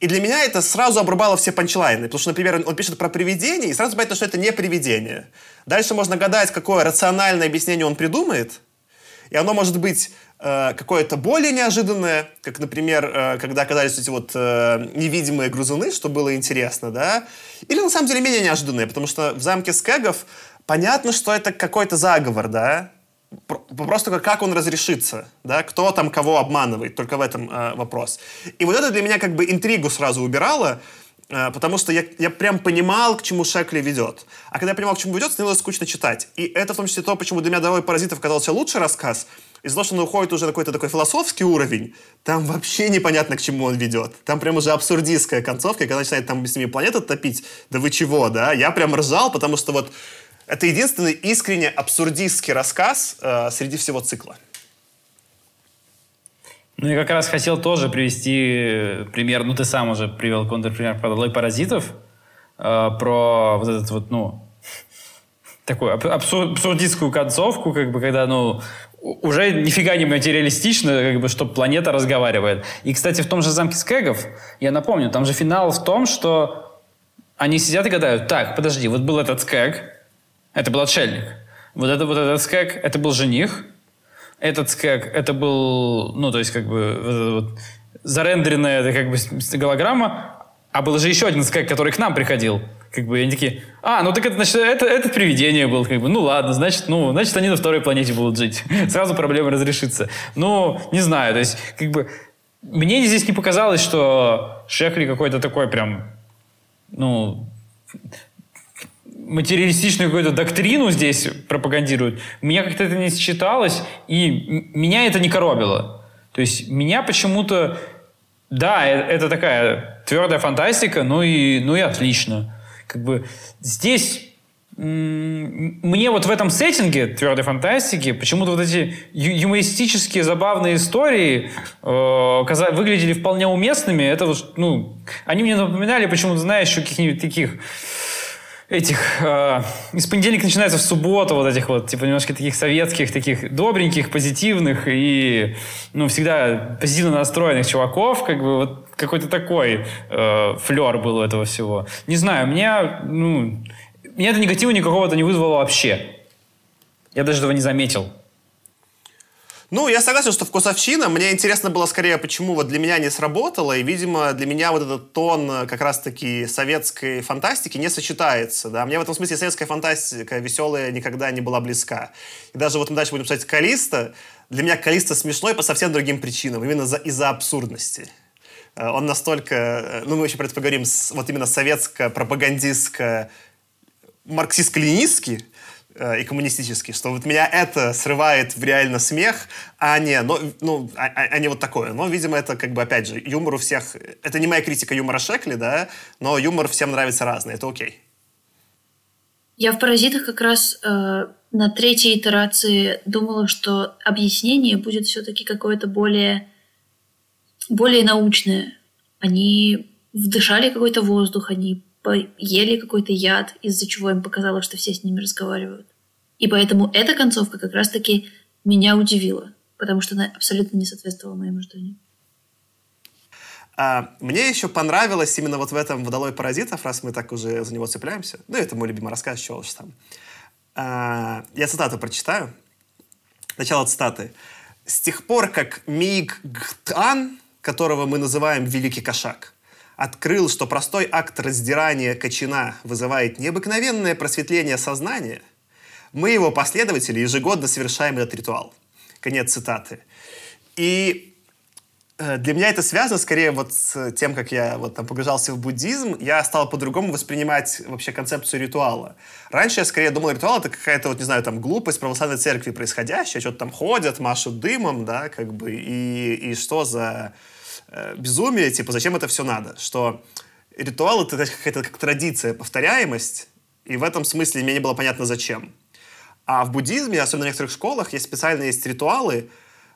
Speaker 1: И для меня это сразу обрубало все панчлайны. Потому что, например, он пишет про привидение, и сразу понятно, что это не привидение. Дальше можно гадать, какое рациональное объяснение он придумает. И оно может быть э, какое-то более неожиданное, как, например, э, когда оказались эти вот э, невидимые грузуны, что было интересно, да? Или, на самом деле, менее неожиданное, потому что в замке Скэгов понятно, что это какой-то заговор, да? Просто как он разрешится, да, кто там кого обманывает, только в этом э, вопрос. И вот это для меня как бы интригу сразу убирало, э, потому что я, я прям понимал, к чему Шекли ведет. А когда я понимал, к чему ведет, становилось скучно читать. И это в том числе то, почему для меня «Дорогой паразитов» казался лучший рассказ. Из-за того, что он уходит уже на какой-то такой философский уровень, там вообще непонятно, к чему он ведет. Там прям уже абсурдистская концовка, когда начинает там с ними планету топить, да вы чего, да? Я прям ржал, потому что вот это единственный искренне абсурдистский рассказ э, среди всего цикла.
Speaker 2: Ну, я как раз хотел тоже привести э, пример, ну, ты сам уже привел контрпример про долой паразитов, э, про вот этот вот, ну, такую абсур, абсурдистскую концовку, как бы, когда, ну, уже нифига не материалистично, как бы, что планета разговаривает. И, кстати, в том же замке Скэгов, я напомню, там же финал в том, что они сидят и гадают, так, подожди, вот был этот скэг, это был отшельник. Вот это вот этот скэг, это был жених. Этот скэг, это был, ну, то есть, как бы, вот, вот, зарендеренная, это как бы голограмма. А был же еще один скэг, который к нам приходил. Как бы они такие, а, ну так это, значит, это, это привидение был, как бы, ну ладно, значит, ну, значит, они на второй планете будут жить. <laughs> Сразу проблема разрешится. Ну, не знаю, то есть, как бы, мне здесь не показалось, что Шехли какой-то такой прям, ну, материалистичную какую-то доктрину здесь пропагандирует. Мне как-то это не считалось, и меня это не коробило. То есть меня почему-то... Да, э, это такая твердая фантастика, ну и, ну и отлично. Как бы здесь мне вот в этом сеттинге твердой фантастики почему-то вот эти юмористические забавные истории э, выглядели вполне уместными. Это вот, ну, они мне напоминали почему-то, знаешь, еще каких-нибудь таких этих... Э, из понедельника начинается в субботу вот этих вот, типа, немножко таких советских, таких добреньких, позитивных и, ну, всегда позитивно настроенных чуваков, как бы вот какой-то такой э, флер был у этого всего. Не знаю, меня, ну, меня это негатива никакого-то не вызвало вообще. Я даже этого не заметил.
Speaker 1: Ну, я согласен, что вкусовщина. Мне интересно было скорее, почему вот для меня не сработало. И, видимо, для меня вот этот тон э, как раз-таки советской фантастики не сочетается. Да? Мне в этом смысле советская фантастика веселая никогда не была близка. И даже вот мы дальше будем писать Калиста. Для меня Калиста смешной по совсем другим причинам. Именно за, из-за абсурдности. Э, он настолько... Э, ну, мы еще про это поговорим. Вот именно советско-пропагандистско марксистско-ленинистский, Э, и коммунистический, что вот меня это срывает в реально смех, а не, ну, ну, а, а не вот такое. Но, видимо, это как бы, опять же, юмор у всех... Это не моя критика юмора Шекли, да, но юмор всем нравится разный, это окей.
Speaker 3: Я в «Паразитах» как раз э, на третьей итерации думала, что объяснение будет все-таки какое-то более, более научное. Они вдышали какой-то воздух, они ели какой-то яд, из-за чего им показалось, что все с ними разговаривают. И поэтому эта концовка как раз-таки меня удивила, потому что она абсолютно не соответствовала моим ожиданиям.
Speaker 1: А, мне еще понравилось именно вот в этом «Водолой паразитов», раз мы так уже за него цепляемся. Ну, это мой любимый рассказ, чего уж там. А, я цитату прочитаю. Начало цитаты. «С тех пор, как Миг Гтан, которого мы называем «Великий кошак», открыл, что простой акт раздирания кочана вызывает необыкновенное просветление сознания, мы, его последователи, ежегодно совершаем этот ритуал. Конец цитаты. И э, для меня это связано скорее вот с тем, как я вот там погружался в буддизм, я стал по-другому воспринимать вообще концепцию ритуала. Раньше я скорее думал, ритуал это какая-то вот, не знаю, там глупость православной церкви происходящая, что-то там ходят, машут дымом, да, как бы, и, и что за э, безумие, типа, зачем это все надо? Что ритуал — это какая-то как традиция, повторяемость, и в этом смысле мне не было понятно, зачем. А в буддизме, особенно в некоторых школах, есть специальные есть ритуалы,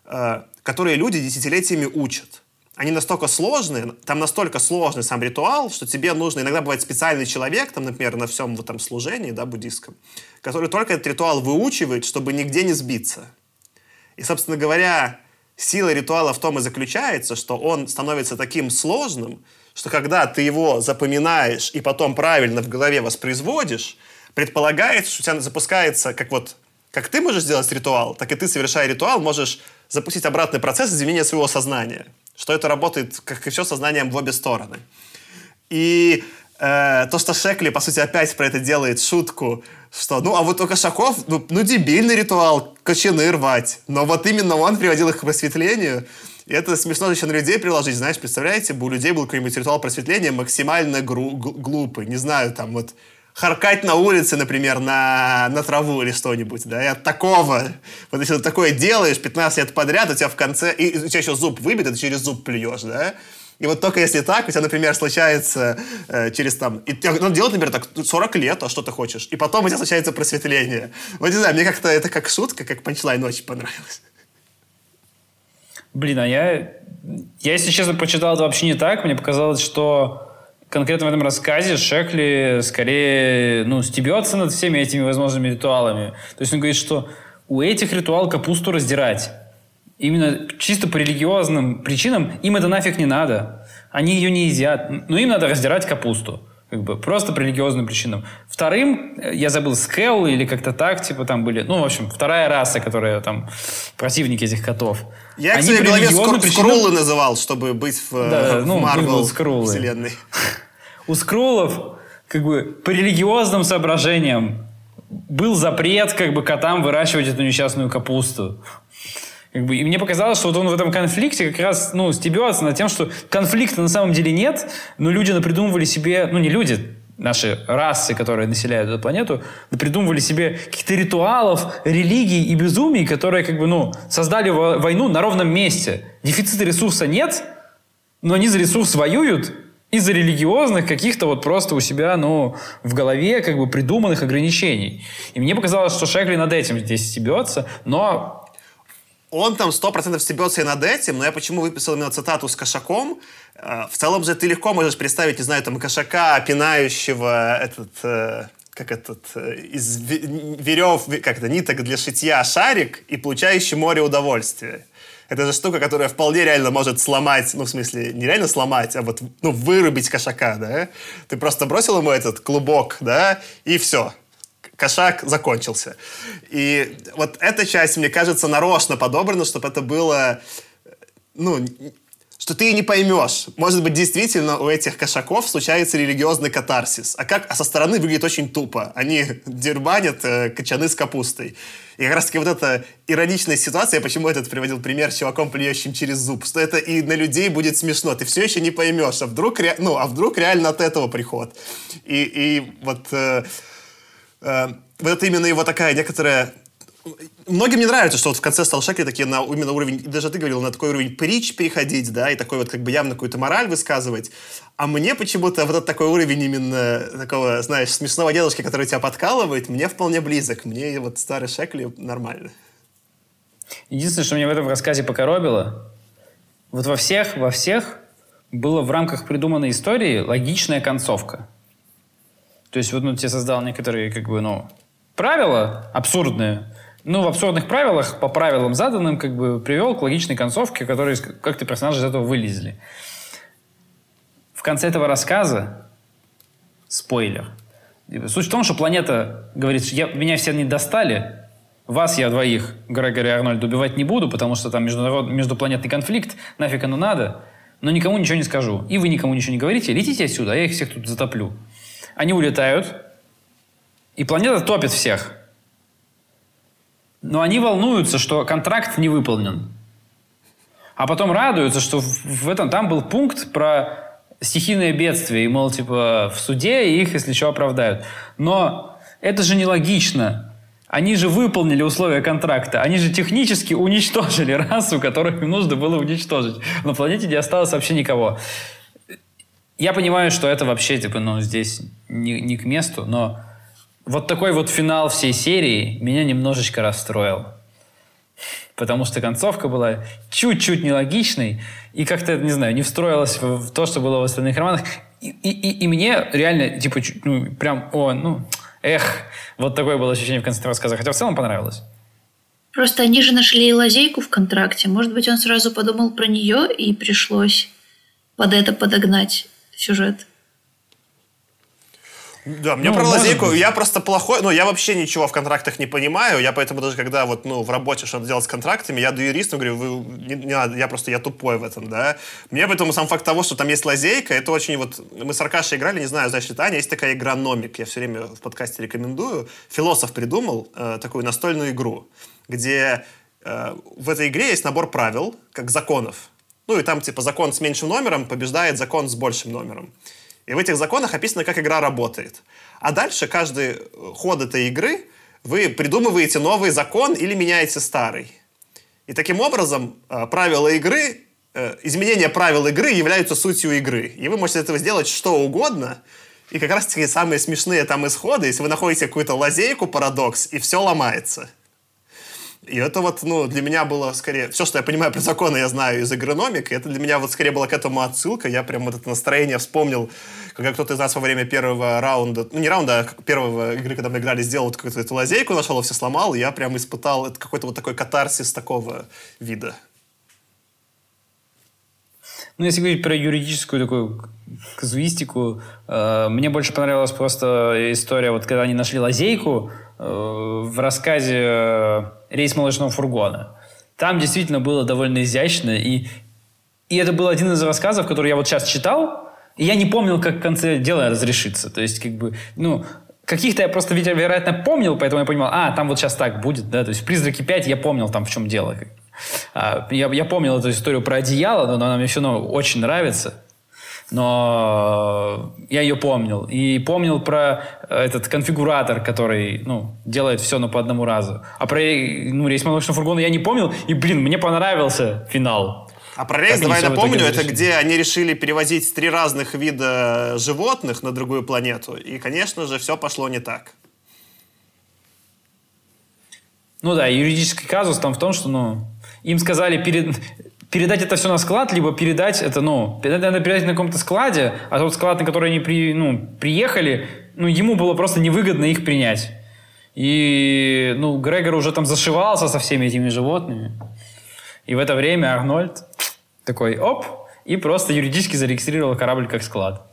Speaker 1: э, которые люди десятилетиями учат. Они настолько сложные, там настолько сложный сам ритуал, что тебе нужно, иногда бывает специальный человек, там, например, на всем вот там служении, да, буддийском, который только этот ритуал выучивает, чтобы нигде не сбиться. И, собственно говоря, сила ритуала в том и заключается, что он становится таким сложным, что когда ты его запоминаешь и потом правильно в голове воспроизводишь, предполагается, что у тебя запускается, как вот как ты можешь сделать ритуал, так и ты, совершая ритуал, можешь запустить обратный процесс изменения своего сознания. Что это работает, как и все, сознанием в обе стороны. И э, то, что Шекли, по сути, опять про это делает шутку, что, ну, а вот у Кошаков, ну, ну дебильный ритуал, кочаны рвать. Но вот именно он приводил их к просветлению. И это смешно еще на людей приложить. Знаешь, представляете, бы у людей был какой-нибудь ритуал просветления максимально гру- глупый. Не знаю, там вот харкать на улице, например, на, на траву или что-нибудь, да, и от такого, вот если ты такое делаешь 15 лет подряд, у тебя в конце, и у тебя еще зуб выбит, и ты через зуб плюешь, да, и вот только если так, у тебя, например, случается э, через там... И ну, делать, например, так 40 лет, а что ты хочешь? И потом у тебя случается просветление. Вот не знаю, мне как-то это как шутка, как панчлайн очень понравилось.
Speaker 2: Блин, а я... Я, если честно, прочитал это вообще не так. Мне показалось, что конкретно в этом рассказе Шекли скорее ну, стебется над всеми этими возможными ритуалами. То есть он говорит, что у этих ритуал капусту раздирать именно чисто по религиозным причинам им это нафиг не надо. Они ее не едят. Но им надо раздирать капусту. Как бы просто по религиозным причинам. Вторым, э, я забыл, скелл или как-то так, типа там были, ну, в общем, вторая раса, которая там противники этих котов.
Speaker 1: Я, Они кстати, в голове скру- причинам... скруллы называл, чтобы быть в, да, в ну, Marvel вселенной. <laughs>
Speaker 2: У скруллов как бы по религиозным соображениям был запрет как бы котам выращивать эту несчастную капусту. Как бы, и мне показалось, что вот он в этом конфликте как раз ну, стебется над тем, что конфликта на самом деле нет, но люди напридумывали себе, ну не люди, наши расы, которые населяют эту планету, придумывали себе каких-то ритуалов, религий и безумий, которые как бы, ну, создали войну на ровном месте. Дефицита ресурса нет, но они за ресурс воюют, из-за религиозных каких-то вот просто у себя, ну, в голове как бы придуманных ограничений. И мне показалось, что Шекли над этим здесь стебется, но
Speaker 1: он там сто процентов стебется и над этим, но я почему выписал именно цитату с кошаком? Э, в целом же ты легко можешь представить, не знаю, там кошака, пинающего этот, э, как этот, э, из верев, как это, ниток для шитья шарик и получающий море удовольствия. Это же штука, которая вполне реально может сломать, ну, в смысле, не реально сломать, а вот, ну, вырубить кошака, да? Ты просто бросил ему этот клубок, да, и все кошак закончился. И вот эта часть, мне кажется, нарочно подобрана, чтобы это было, ну, что ты не поймешь. Может быть, действительно у этих кошаков случается религиозный катарсис. А как а со стороны выглядит очень тупо. Они дербанят э, кочаны с капустой. И как раз таки вот эта ироничная ситуация, я почему этот приводил пример с чуваком, плюющим через зуб, что это и на людей будет смешно. Ты все еще не поймешь, а вдруг, ре... ну, а вдруг реально от этого приход. И, и вот... Э, э, вот это именно его такая некоторая Многим не нравится, что вот в конце стал Шекли такие на именно уровень, даже ты говорил, на такой уровень притч переходить, да, и такой вот как бы явно какую-то мораль высказывать. А мне почему-то вот этот такой уровень именно такого, знаешь, смешного дедушки, который тебя подкалывает, мне вполне близок. Мне вот старый Шекли нормально.
Speaker 2: Единственное, что меня в этом рассказе покоробило, вот во всех, во всех было в рамках придуманной истории логичная концовка. То есть вот ну, тебе создал некоторые, как бы, ну, правила абсурдные, ну, в абсурдных правилах, по правилам заданным, как бы привел к логичной концовке, которые как-то персонажи из этого вылезли. В конце этого рассказа спойлер. Суть в том, что планета говорит, я, меня все не достали, вас я двоих, Грегори и Арнольд, убивать не буду, потому что там международ, междупланетный конфликт, нафиг оно надо, но никому ничего не скажу. И вы никому ничего не говорите, летите отсюда, а я их всех тут затоплю. Они улетают, и планета топит всех. Но они волнуются, что контракт не выполнен. А потом радуются, что в этом там был пункт про стихийное бедствие. И, мол, типа, в суде их, если что, оправдают. Но это же нелогично. Они же выполнили условия контракта. Они же технически уничтожили <laughs> расу, которую им нужно было уничтожить. На планете не осталось вообще никого. Я понимаю, что это вообще, типа, ну, здесь не, не к месту, но вот такой вот финал всей серии меня немножечко расстроил. Потому что концовка была чуть-чуть нелогичной и как-то, не знаю, не встроилась в то, что было в остальных романах. И, и, и мне реально, типа, ну, прям, о, ну, эх, вот такое было ощущение в конце рассказа. Хотя в целом понравилось.
Speaker 3: Просто они же нашли лазейку в контракте. Может быть, он сразу подумал про нее и пришлось под это подогнать сюжет.
Speaker 1: Да, мне ну, про лазейку, я просто плохой, ну, я вообще ничего в контрактах не понимаю, я поэтому даже когда вот, ну, в работе что-то делать с контрактами, я до юриста говорю, вы, не, не надо, я просто, я тупой в этом, да. Мне поэтому сам факт того, что там есть лазейка, это очень вот, мы с Аркашей играли, не знаю, знаешь ли Таня, есть такая игра Номик, я все время в подкасте рекомендую, философ придумал э, такую настольную игру, где э, в этой игре есть набор правил, как законов, ну и там типа закон с меньшим номером побеждает закон с большим номером. И в этих законах описано, как игра работает. А дальше каждый э, ход этой игры вы придумываете новый закон или меняете старый. И таким образом э, правила игры, э, изменения правил игры являются сутью игры. И вы можете этого сделать что угодно. И как раз таки самые смешные там исходы, если вы находите какую-то лазейку, парадокс, и все ломается. И это вот, ну, для меня было скорее... Все, что я понимаю про законы, я знаю из игрономик. И это для меня вот скорее была к этому отсылка. Я прям вот это настроение вспомнил, когда кто-то из нас во время первого раунда, ну, не раунда, а первого игры, когда мы играли, сделал вот какую-то эту лазейку, нашел, все сломал. И я прям испытал это какой-то вот такой катарсис такого вида.
Speaker 2: Ну, если говорить про юридическую такую казуистику, э, мне больше понравилась просто история, вот когда они нашли лазейку э, в рассказе э, «Рейс молочного фургона». Там действительно было довольно изящно, и, и это был один из рассказов, который я вот сейчас читал, и я не помнил, как в конце дела разрешится. То есть, как бы, ну, каких-то я просто, вероятно, помнил, поэтому я понимал, а, там вот сейчас так будет, да, то есть в «Призраке 5» я помнил там, в чем дело. А, я, я помнил эту историю про одеяло, но она мне все равно очень нравится. Но я ее помнил. И помнил про этот конфигуратор, который ну, делает все, но по одному разу. А про ну, рейс молочного фургона я не помнил. И, блин, мне понравился финал.
Speaker 1: А про рейс, давай напомню, это где они решили перевозить три разных вида животных на другую планету. И, конечно же, все пошло не так.
Speaker 2: Ну да, юридический казус там в том, что ну, им сказали перед, передать это все на склад, либо передать это, ну, надо передать на каком-то складе, а тот склад, на который они при, ну, приехали, ну, ему было просто невыгодно их принять. И, ну, Грегор уже там зашивался со всеми этими животными. И в это время Арнольд такой, оп, и просто юридически зарегистрировал корабль как склад.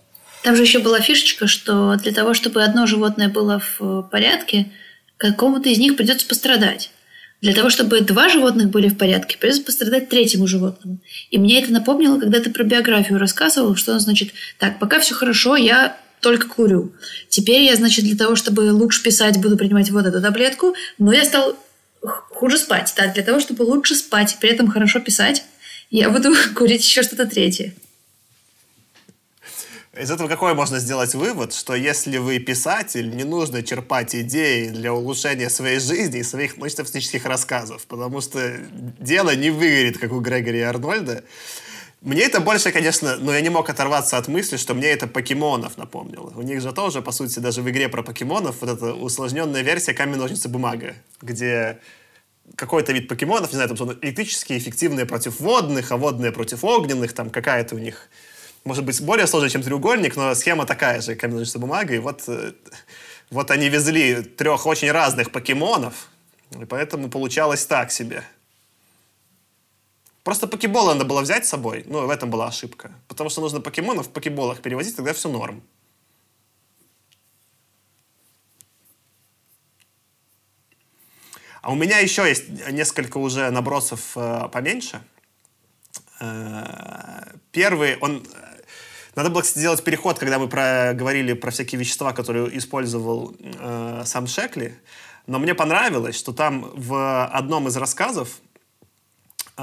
Speaker 3: Там же еще была фишечка, что для того, чтобы одно животное было в порядке, какому-то из них придется пострадать. Для того, чтобы два животных были в порядке, придется пострадать третьему животному. И мне это напомнило, когда ты про биографию рассказывал, что он значит, так, пока все хорошо, я только курю. Теперь я, значит, для того, чтобы лучше писать, буду принимать вот эту таблетку, но я стал хуже спать. Так, для того, чтобы лучше спать, при этом хорошо писать, я буду <laughs> курить еще что-то третье.
Speaker 1: Из этого какой можно сделать вывод, что если вы писатель, не нужно черпать идеи для улучшения своей жизни и своих научно-фантастических рассказов, потому что дело не выгорит, как у Грегори и Арнольда. Мне это больше, конечно, но я не мог оторваться от мысли, что мне это покемонов напомнило. У них же тоже, по сути, даже в игре про покемонов вот эта усложненная версия камень, ножницы, бумага, где какой-то вид покемонов, не знаю, там электрические, эффективные против водных, а водные против огненных, там какая-то у них может быть, более сложный, чем треугольник, но схема такая же, камень, ножницы, бумага. И вот, э, вот они везли трех очень разных покемонов, и поэтому получалось так себе. Просто покеболы надо было взять с собой, ну, в этом была ошибка. Потому что нужно покемонов в покеболах перевозить, тогда все норм. А у меня еще есть несколько уже набросов э, поменьше. Э, первый, он надо было, кстати, сделать переход, когда мы про, говорили про всякие вещества, которые использовал э, сам Шекли. Но мне понравилось, что там в одном из рассказов э,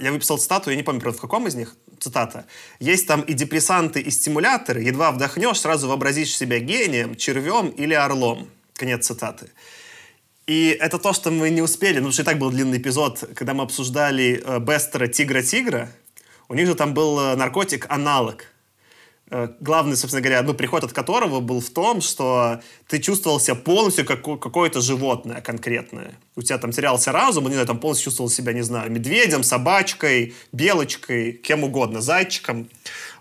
Speaker 1: я выписал цитату, я не помню, правда, в каком из них цитата. Есть там и депрессанты, и стимуляторы. Едва вдохнешь, сразу вообразишь себя гением, червем или орлом. Конец цитаты. И это то, что мы не успели, ну, потому что и так был длинный эпизод, когда мы обсуждали э, Бестера «Тигра-тигра». У них же там был э, наркотик-аналог – Э, главный, собственно говоря, ну, приход от которого был в том, что ты чувствовал себя полностью как какое-то животное конкретное. У тебя там терялся разум, не знаю, там полностью чувствовал себя, не знаю, медведем, собачкой, белочкой, кем угодно, зайчиком.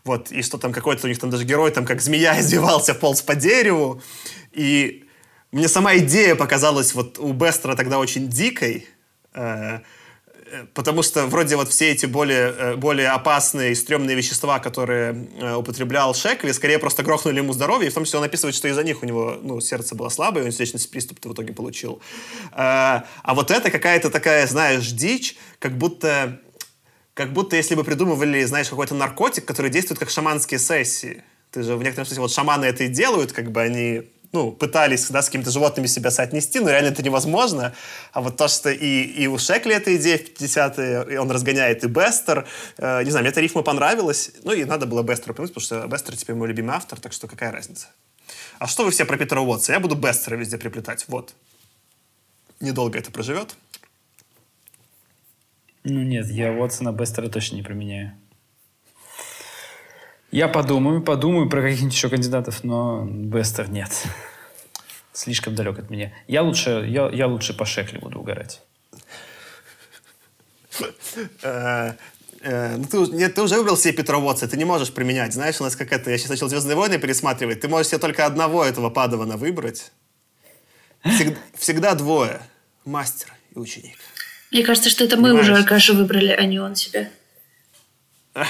Speaker 1: Вот, и что там какой-то у них там даже герой, там как змея <laughs> извивался, полз по дереву. И мне сама идея показалась вот у Бестера тогда очень дикой, э, потому что вроде вот все эти более, э, более опасные и стрёмные вещества, которые э, употреблял Шекли, скорее просто грохнули ему здоровье, и в том числе он описывает, что из-за них у него ну, сердце было слабое, и он сердечный приступ в итоге получил. Э, а вот это какая-то такая, знаешь, дичь, как будто, как будто если бы придумывали, знаешь, какой-то наркотик, который действует как шаманские сессии. Ты же в некотором смысле, вот шаманы это и делают, как бы они ну, пытались да, с какими-то животными себя соотнести, но реально это невозможно. А вот то, что и, и у Шекли эта идея в 50-е, и он разгоняет и Бестер, э, не знаю, мне эта рифма понравилась, ну и надо было Бестера упомянуть, потому что Бестер теперь мой любимый автор, так что какая разница. А что вы все про Питера Уотса? Я буду Бестера везде приплетать, вот. Недолго это проживет.
Speaker 2: Ну нет, я Уотсона Бестера точно не променяю. Я подумаю, подумаю про каких-нибудь еще кандидатов, но Бестер нет. Слишком далек от меня. Я лучше, я, я лучше по Шекли буду угорать.
Speaker 1: Э, э, ну, ты, нет, ты уже выбрал себе Петроводца, ты не можешь применять. Знаешь, у нас как это, я сейчас начал «Звездные войны» пересматривать, ты можешь себе только одного этого Падавана выбрать. Всегда, всегда двое. Мастер и ученик.
Speaker 3: Мне кажется, что это мы Понимаешь? уже Аркаша выбрали, а не он себя. <laughs>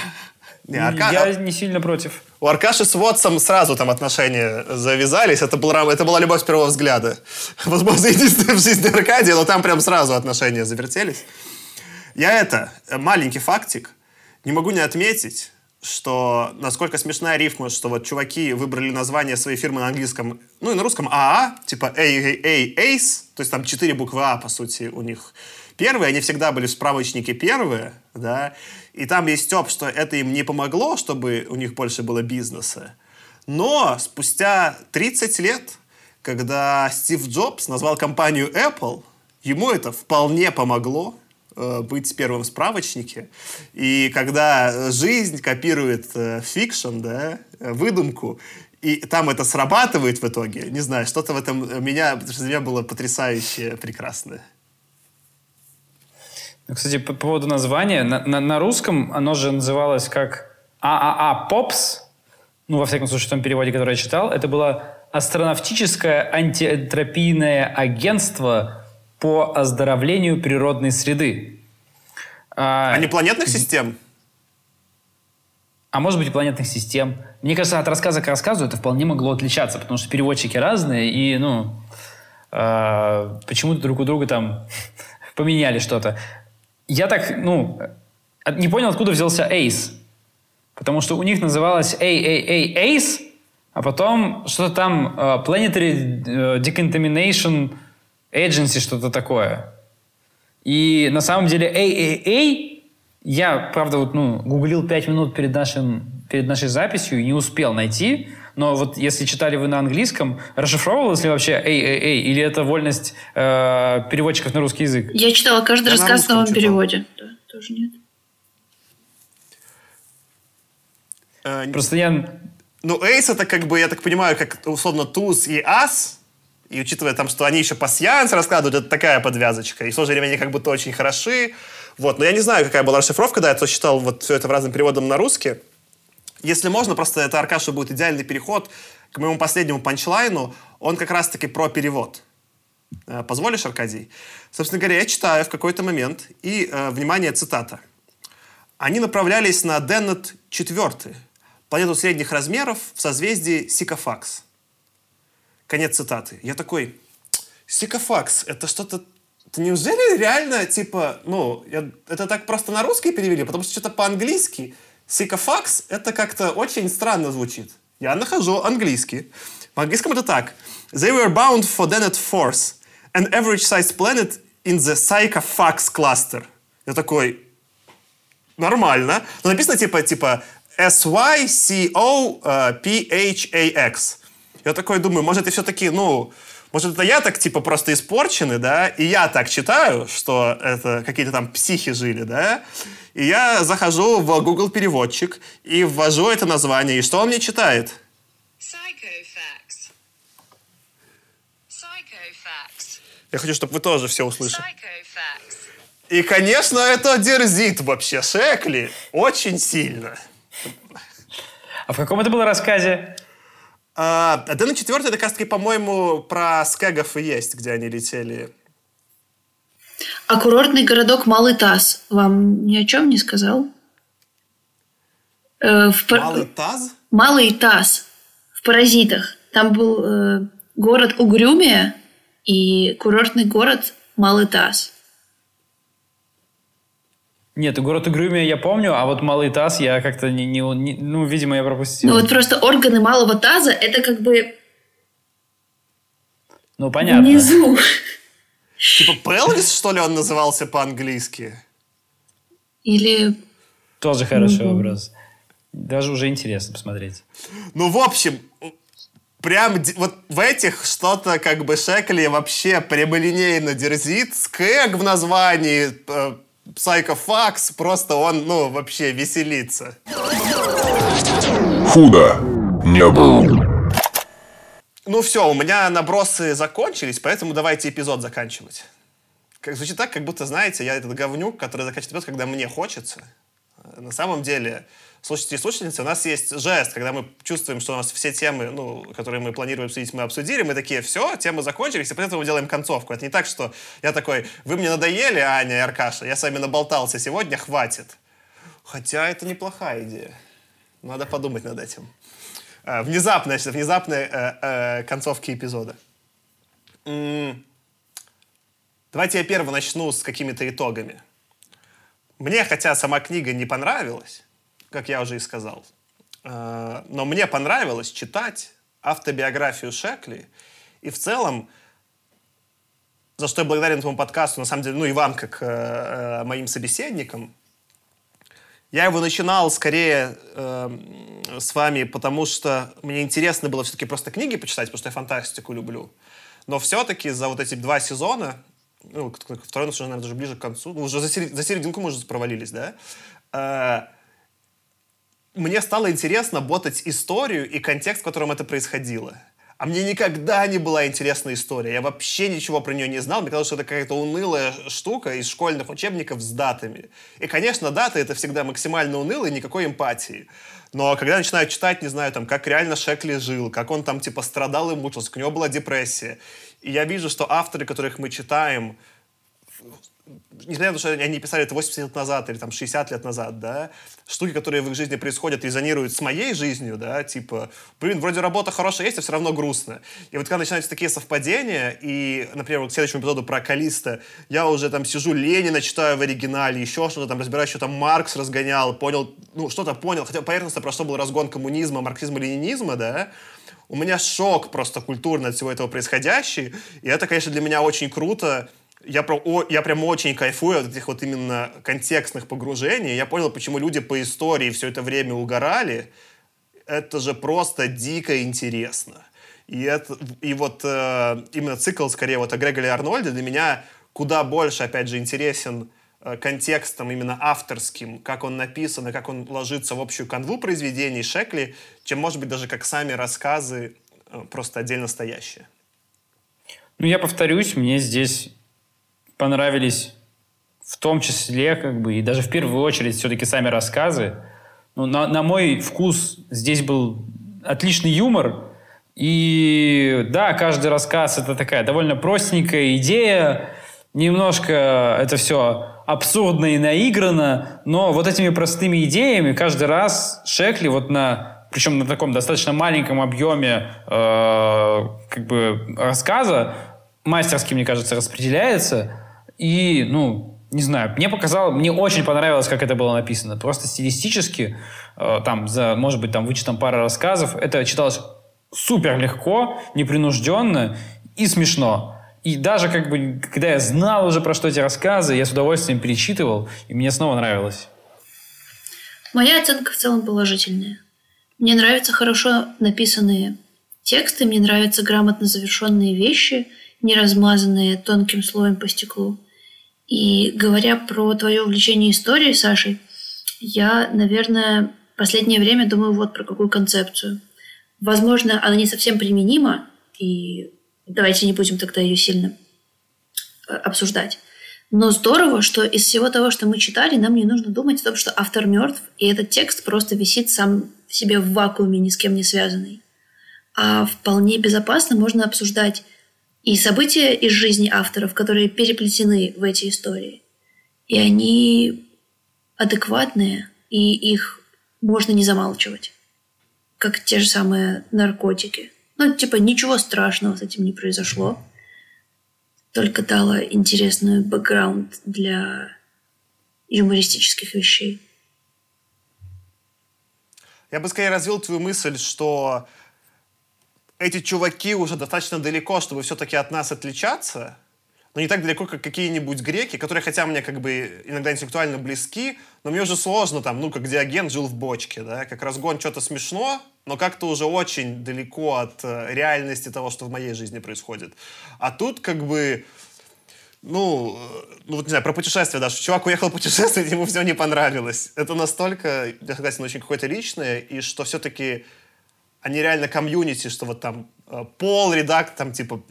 Speaker 1: Не, Арка-
Speaker 2: Я не сильно против.
Speaker 1: У Аркаши с Вотсом сразу там отношения завязались. Это, был, это была любовь с первого взгляда. <laughs> Возможно, единственная в жизни Аркадия, но там прям сразу отношения завертелись. Я это, э, маленький фактик, не могу не отметить, что насколько смешная рифма, что вот чуваки выбрали название своей фирмы на английском, ну и на русском АА, типа AAA Ace, то есть там четыре буквы А, по сути, у них первые, они всегда были в справочнике первые, да, и там есть степ, что это им не помогло, чтобы у них больше было бизнеса. Но спустя 30 лет, когда Стив Джобс назвал компанию Apple, ему это вполне помогло э, быть первым в справочнике. И когда жизнь копирует э, да, выдумку, и там это срабатывает в итоге, не знаю, что-то в этом меня, для меня было потрясающе прекрасное.
Speaker 2: Ну, Кстати, по поводу названия. На, на- на русском оно же называлось как ААА Попс. Ну, во всяком случае, в том переводе, который я читал. Это было астронавтическое антиэнтропийное агентство по оздоровлению природной среды. А,
Speaker 1: А не планетных систем?
Speaker 2: а может быть и планетных систем. Мне кажется, от рассказа к рассказу это вполне могло отличаться, потому что переводчики разные, и, ну, э, почему-то друг у друга там <laughs> поменяли что-то. Я так, ну, не понял, откуда взялся Ace. Потому что у них называлось AAA Ace, а потом что-то там э, Planetary э, Decontamination Agency, что-то такое. И на самом деле AAA я, правда, вот, ну, гуглил пять минут перед, нашим, перед нашей записью и не успел найти. Но вот если читали вы на английском, расшифровывалось ли вообще AAA? Или это вольность э, переводчиков на русский язык?
Speaker 3: Я читала каждый
Speaker 1: Я на
Speaker 3: рассказ в
Speaker 1: русском
Speaker 3: новом
Speaker 1: читал.
Speaker 3: переводе. Да, тоже нет.
Speaker 1: Э,
Speaker 2: Просто я...
Speaker 1: Ну, Эйс это как бы, я так понимаю, как условно Туз и Ас. И учитывая там, что они еще пассианс раскладывают, это такая подвязочка. И в то же время они как будто очень хороши. Вот. Но я не знаю, какая была расшифровка, да, я то читал вот все это в разным переводом на русский. Если можно, просто это, Аркаша, будет идеальный переход к моему последнему панчлайну. Он как раз-таки про перевод. Э, Позволишь, Аркадий? Собственно говоря, я читаю в какой-то момент, и, э, внимание, цитата. Они направлялись на Деннет 4, планету средних размеров в созвездии Сикофакс. Конец цитаты. Я такой, Сикофакс, это что-то... Неужели реально, типа, ну, я- это так просто на русский перевели? Потому что что-то по-английски Сикофакс, это как-то очень странно звучит. Я нахожу английский. По английскому это так. They were bound for Dennet Force, an average-sized planet in the Psychofax cluster. Я такой, нормально. Но написано типа, типа S-Y-C-O-P-H-A-X. Я такой думаю, может, это все-таки, ну, может, это я так, типа, просто испорченный, да, и я так читаю, что это какие-то там психи жили, да, и я захожу в Google переводчик и ввожу это название, и что он мне читает?
Speaker 4: Psychofax. Psychofax.
Speaker 1: Я хочу, чтобы вы тоже все услышали.
Speaker 4: Psychofax.
Speaker 1: И, конечно, это дерзит вообще Шекли очень сильно.
Speaker 2: А в каком это было рассказе?
Speaker 1: А, Дэна четвертый, это как по-моему, про скэгов и есть, где они летели.
Speaker 3: А курортный городок Малый Таз вам ни о чем не сказал? Э, в пар-
Speaker 1: Малый таз?
Speaker 3: Малый Таз в «Паразитах». Там был э, город Угрюмия и курортный город Малый Таз.
Speaker 2: Нет, город Угрюмия я помню, а вот Малый Таз я как-то не, не- не- Ну, видимо, я пропустил.
Speaker 3: Ну вот просто органы малого таза это как бы
Speaker 2: Ну, понятно.
Speaker 3: внизу.
Speaker 1: Типа Пелвис, что ли, он назывался по-английски?
Speaker 3: Или
Speaker 2: Тоже хороший образ. Даже уже интересно посмотреть.
Speaker 1: Ну, в общем, прям вот в этих что-то как бы Шекли вообще прямолинейно дерзит. Скэг в названии, Psychofax, просто он, ну, вообще веселится.
Speaker 5: Худо не было.
Speaker 1: Ну все, у меня набросы закончились, поэтому давайте эпизод заканчивать. Как, звучит так, как будто, знаете, я этот говнюк, который заканчивает эпизод, когда мне хочется. Э, На самом деле, слушатели и слушательницы, у нас есть жест, когда мы чувствуем, что у нас все темы, ну, которые мы планируем обсудить, мы обсудили, мы такие, все, темы закончились, и после этого мы делаем концовку. Это не так, что я такой, вы мне надоели, Аня и Аркаша, я с вами наболтался сегодня, хватит. Хотя это неплохая идея. Надо подумать над этим. Э, Внезапно, значит, внезапные э, э, концовки эпизода. Давайте я первый начну с какими-то итогами. Мне, хотя сама книга не понравилась, как я уже и сказал, э, но мне понравилось читать автобиографию Шекли. И в целом, за что я благодарен этому подкасту, на самом деле, ну и вам, как э, э, моим собеседникам, я его начинал скорее э, с вами, потому что мне интересно было все-таки просто книги почитать, потому что я фантастику люблю. Но все-таки за вот эти два сезона, ну, второй наверное, даже ближе к концу, ну, уже за серединку мы уже провалились, да? Э, мне стало интересно ботать историю и контекст, в котором это происходило. А мне никогда не была интересна история. Я вообще ничего про нее не знал. Мне казалось, что это какая-то унылая штука из школьных учебников с датами. И, конечно, даты — это всегда максимально уныло и никакой эмпатии. Но когда я начинаю читать, не знаю, там, как реально Шекли жил, как он там, типа, страдал и мучился, у него была депрессия. И я вижу, что авторы, которых мы читаем, несмотря на то, что они писали это 80 лет назад или там 60 лет назад, да, штуки, которые в их жизни происходят, резонируют с моей жизнью, да, типа, блин, вроде работа хорошая есть, а все равно грустно. И вот когда начинаются такие совпадения, и, например, вот к следующему эпизоду про Калиста, я уже там сижу Ленина читаю в оригинале, еще что-то там разбираю, что там Маркс разгонял, понял, ну, что-то понял, хотя поверхностно про что был разгон коммунизма, марксизма, ленинизма, да, у меня шок просто культурный от всего этого происходящий, и это, конечно, для меня очень круто, я, про, о- я прям очень кайфую от этих вот именно контекстных погружений. Я понял, почему люди по истории все это время угорали. Это же просто дико интересно. И, это, и вот э, именно цикл, скорее, вот о Грегоре Арнольде для меня куда больше, опять же, интересен э, контекстом именно авторским, как он написан и как он ложится в общую канву произведений Шекли, чем, может быть, даже как сами рассказы э, просто отдельно стоящие.
Speaker 2: Ну, я повторюсь, мне здесь понравились в том числе, как бы, и даже в первую очередь все-таки сами рассказы. Ну, на, на мой вкус здесь был отличный юмор. И да, каждый рассказ это такая довольно простенькая идея. Немножко это все абсурдно и наиграно, но вот этими простыми идеями каждый раз Шекли вот на причем на таком достаточно маленьком объеме э, как бы рассказа мастерски, мне кажется, распределяется. И, ну, не знаю, мне показалось, мне очень понравилось, как это было написано. Просто стилистически, э, там, за, может быть, там, вычетом пары рассказов, это читалось супер легко, непринужденно и смешно. И даже, как бы, когда я знал уже про что эти рассказы, я с удовольствием перечитывал, и мне снова нравилось.
Speaker 3: Моя оценка в целом положительная. Мне нравятся хорошо написанные тексты, мне нравятся грамотно завершенные вещи, не размазанные тонким слоем по стеклу. И говоря про твое увлечение историей, Сашей, я, наверное, последнее время думаю вот про какую концепцию. Возможно, она не совсем применима, и давайте не будем тогда ее сильно э, обсуждать. Но здорово, что из всего того, что мы читали, нам не нужно думать о том, что автор мертв, и этот текст просто висит сам в себе в вакууме, ни с кем не связанный. А вполне безопасно можно обсуждать и события из жизни авторов, которые переплетены в эти истории. И они адекватные, и их можно не замалчивать. Как те же самые наркотики. Ну, типа, ничего страшного с этим не произошло только дала интересную бэкграунд для юмористических вещей.
Speaker 1: Я бы скорее развил твою мысль, что эти чуваки уже достаточно далеко, чтобы все-таки от нас отличаться, но не так далеко, как какие-нибудь греки, которые, хотя мне как бы иногда интеллектуально близки, но мне уже сложно там, ну, как Диоген жил в бочке, да, как разгон что-то смешно, но как-то уже очень далеко от э, реальности того, что в моей жизни происходит. А тут как бы ну, э, ну, вот не знаю, про путешествие даже. Чувак уехал <laughs> путешествовать, ему все не понравилось. Это настолько, я согласен, очень какое-то личное, и что все-таки они реально комьюнити, что вот там э, Пол, редактор, там типа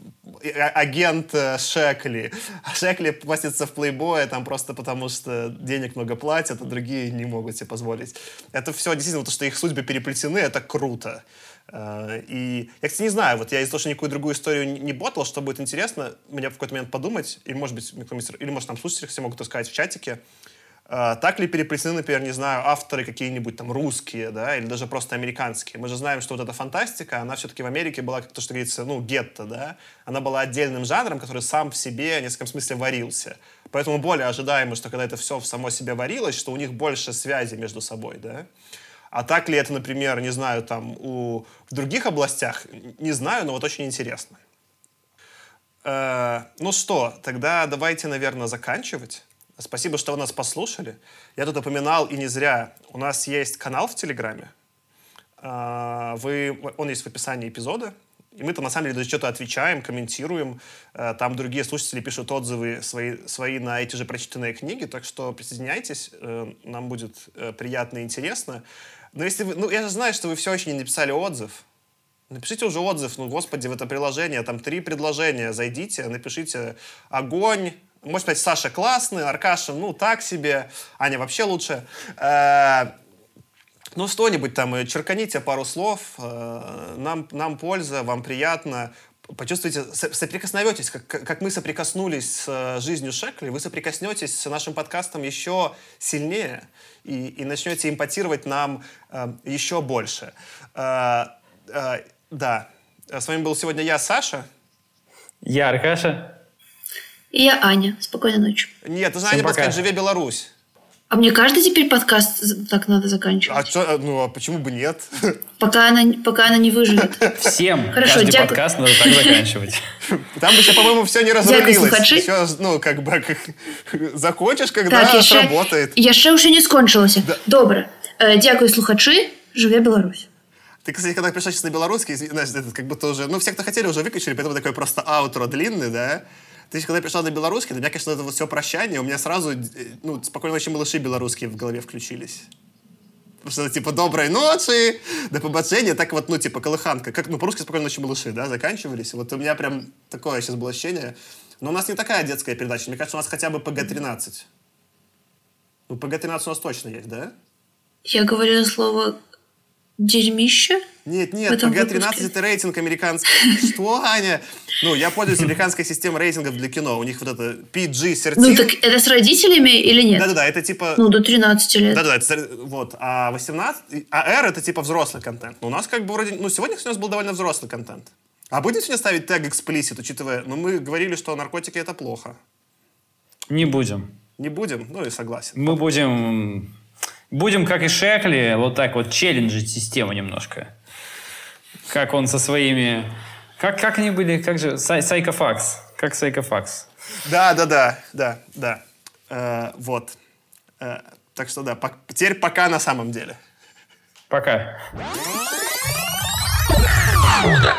Speaker 1: э, агент э, Шекли. А Шекли постится в плейбое там просто потому, что денег много платят, а другие не могут себе позволить. Это все действительно, то, что их судьбы переплетены, это круто. Э, И я, кстати, не знаю, вот я из-за того, что никакую другую историю не- ботал, что будет интересно, мне в какой-то момент подумать, или, может быть, или, может, там слушатели все могут рассказать в чатике, так ли переплетены, например, не знаю, авторы какие-нибудь там русские, да, или даже просто американские? Мы же знаем, что вот эта фантастика, она все-таки в Америке была, как то, что говорится, ну, гетто, да, она была отдельным жанром, который сам в себе в нескольком смысле варился. Поэтому более ожидаемо, что когда это все в само себе варилось, что у них больше связи между собой, да. А так ли это, например, не знаю, там, у, в других областях, не знаю, но вот очень интересно. Э, ну что, тогда давайте, наверное, заканчивать. Спасибо, что вы нас послушали. Я тут упоминал, и не зря, у нас есть канал в Телеграме. Э, вы, он есть в описании эпизода. И мы там, на самом деле, даже что-то отвечаем, комментируем. Э, Там другие слушатели пишут отзывы свои, свои на эти же прочитанные книги. Так что присоединяйтесь, э, нам будет э, приятно и интересно. Но если вы... Ну, я же знаю, что вы все еще не написали отзыв. Напишите уже отзыв, ну, господи, в это приложение, там три предложения, зайдите, напишите огонь, может быть, Саша классный, Аркаша, ну, так себе, Аня вообще лучше. Э, ну, что-нибудь там, э, черканите пару слов, э, нам, нам польза, вам приятно, почувствуйте, со- соприкосновитесь, как, как мы соприкоснулись с жизнью Шекли, вы соприкоснетесь с нашим подкастом еще сильнее и, и начнете импотировать нам э, еще больше. Э, э, да, с вами был сегодня я, Саша.
Speaker 2: Я Аркаша.
Speaker 3: И я Аня. Спокойной ночи.
Speaker 1: Нет, ты
Speaker 2: Всем
Speaker 1: знаешь,
Speaker 2: пока.
Speaker 1: сказать, живе Беларусь.
Speaker 3: А мне каждый теперь подкаст з- так надо
Speaker 1: А,
Speaker 3: заканчивать?
Speaker 1: чё, ну, а почему бы нет? <laughs>
Speaker 3: Пока она, пока она не выживет.
Speaker 2: Всем
Speaker 3: Хорошо,
Speaker 2: каждый
Speaker 3: дякую.
Speaker 2: подкаст надо так заканчивать. <laughs>
Speaker 1: Там еще, по-моему, все не
Speaker 3: Дякую,
Speaker 1: разрулилось.
Speaker 3: слухачі.
Speaker 1: Еще, ну, как бы, как, <laughs> закончишь, когда
Speaker 3: Так, я ще,
Speaker 1: сработает.
Speaker 3: я ще вже не скончилася. Добре. Е, Дякую, слухачі. Живе Білорусь.
Speaker 1: Ты, кстати, когда пришла сейчас на белорусский, извини, знаешь, это как будто уже... Ну, все, кто хотели, уже выключили, поэтому такой просто аутро длинный, да? Ты когда пришла на белорусский, для меня, конечно, это вот все прощание, у меня сразу, э, ну, спокойно ночи малыши белорусские в голове включились. Потому что, типа, доброй ночи, до побачення, так вот, ну, типа, колыханка. Как, ну, по-русски спокойной ночи малыши, да, заканчивались. Вот у меня прям такое сейчас было ощущение. Но у нас не такая детская передача. Мне кажется, у нас хотя бы ПГ-13. Ну, ПГ-13 у нас точно есть, да?
Speaker 3: Я говорила слово дерьмище.
Speaker 1: Нет, нет,
Speaker 3: этом
Speaker 1: ПГ-13
Speaker 3: выпуске.
Speaker 1: это рейтинг американский. <laughs> Что, Аня? Ну, я пользуюсь американской системой рейтингов для кино. У них вот это PG, сертир.
Speaker 3: Ну так это с родителями или нет?
Speaker 1: Да-да-да, это типа...
Speaker 3: Ну, до 13 лет.
Speaker 1: Да-да-да, это, вот. А 18... А R это типа взрослый контент. Но у нас как бы вроде... Ну, сегодня у нас был довольно взрослый контент. А будем сегодня ставить тег explicit, учитывая... Ну, мы говорили, что наркотики это плохо.
Speaker 2: Не будем.
Speaker 1: Не будем? Ну, и согласен.
Speaker 2: Мы будем... Будем, как и Шекли, вот так вот челленджить систему немножко. Как он со своими... Как, как они были? Как же? Сай- Сайкофакс. Как Сайкофакс.
Speaker 1: Да-да-да, да, да. Э, вот. Э, так что да, пок- теперь пока на самом деле.
Speaker 2: Пока.
Speaker 5: Худо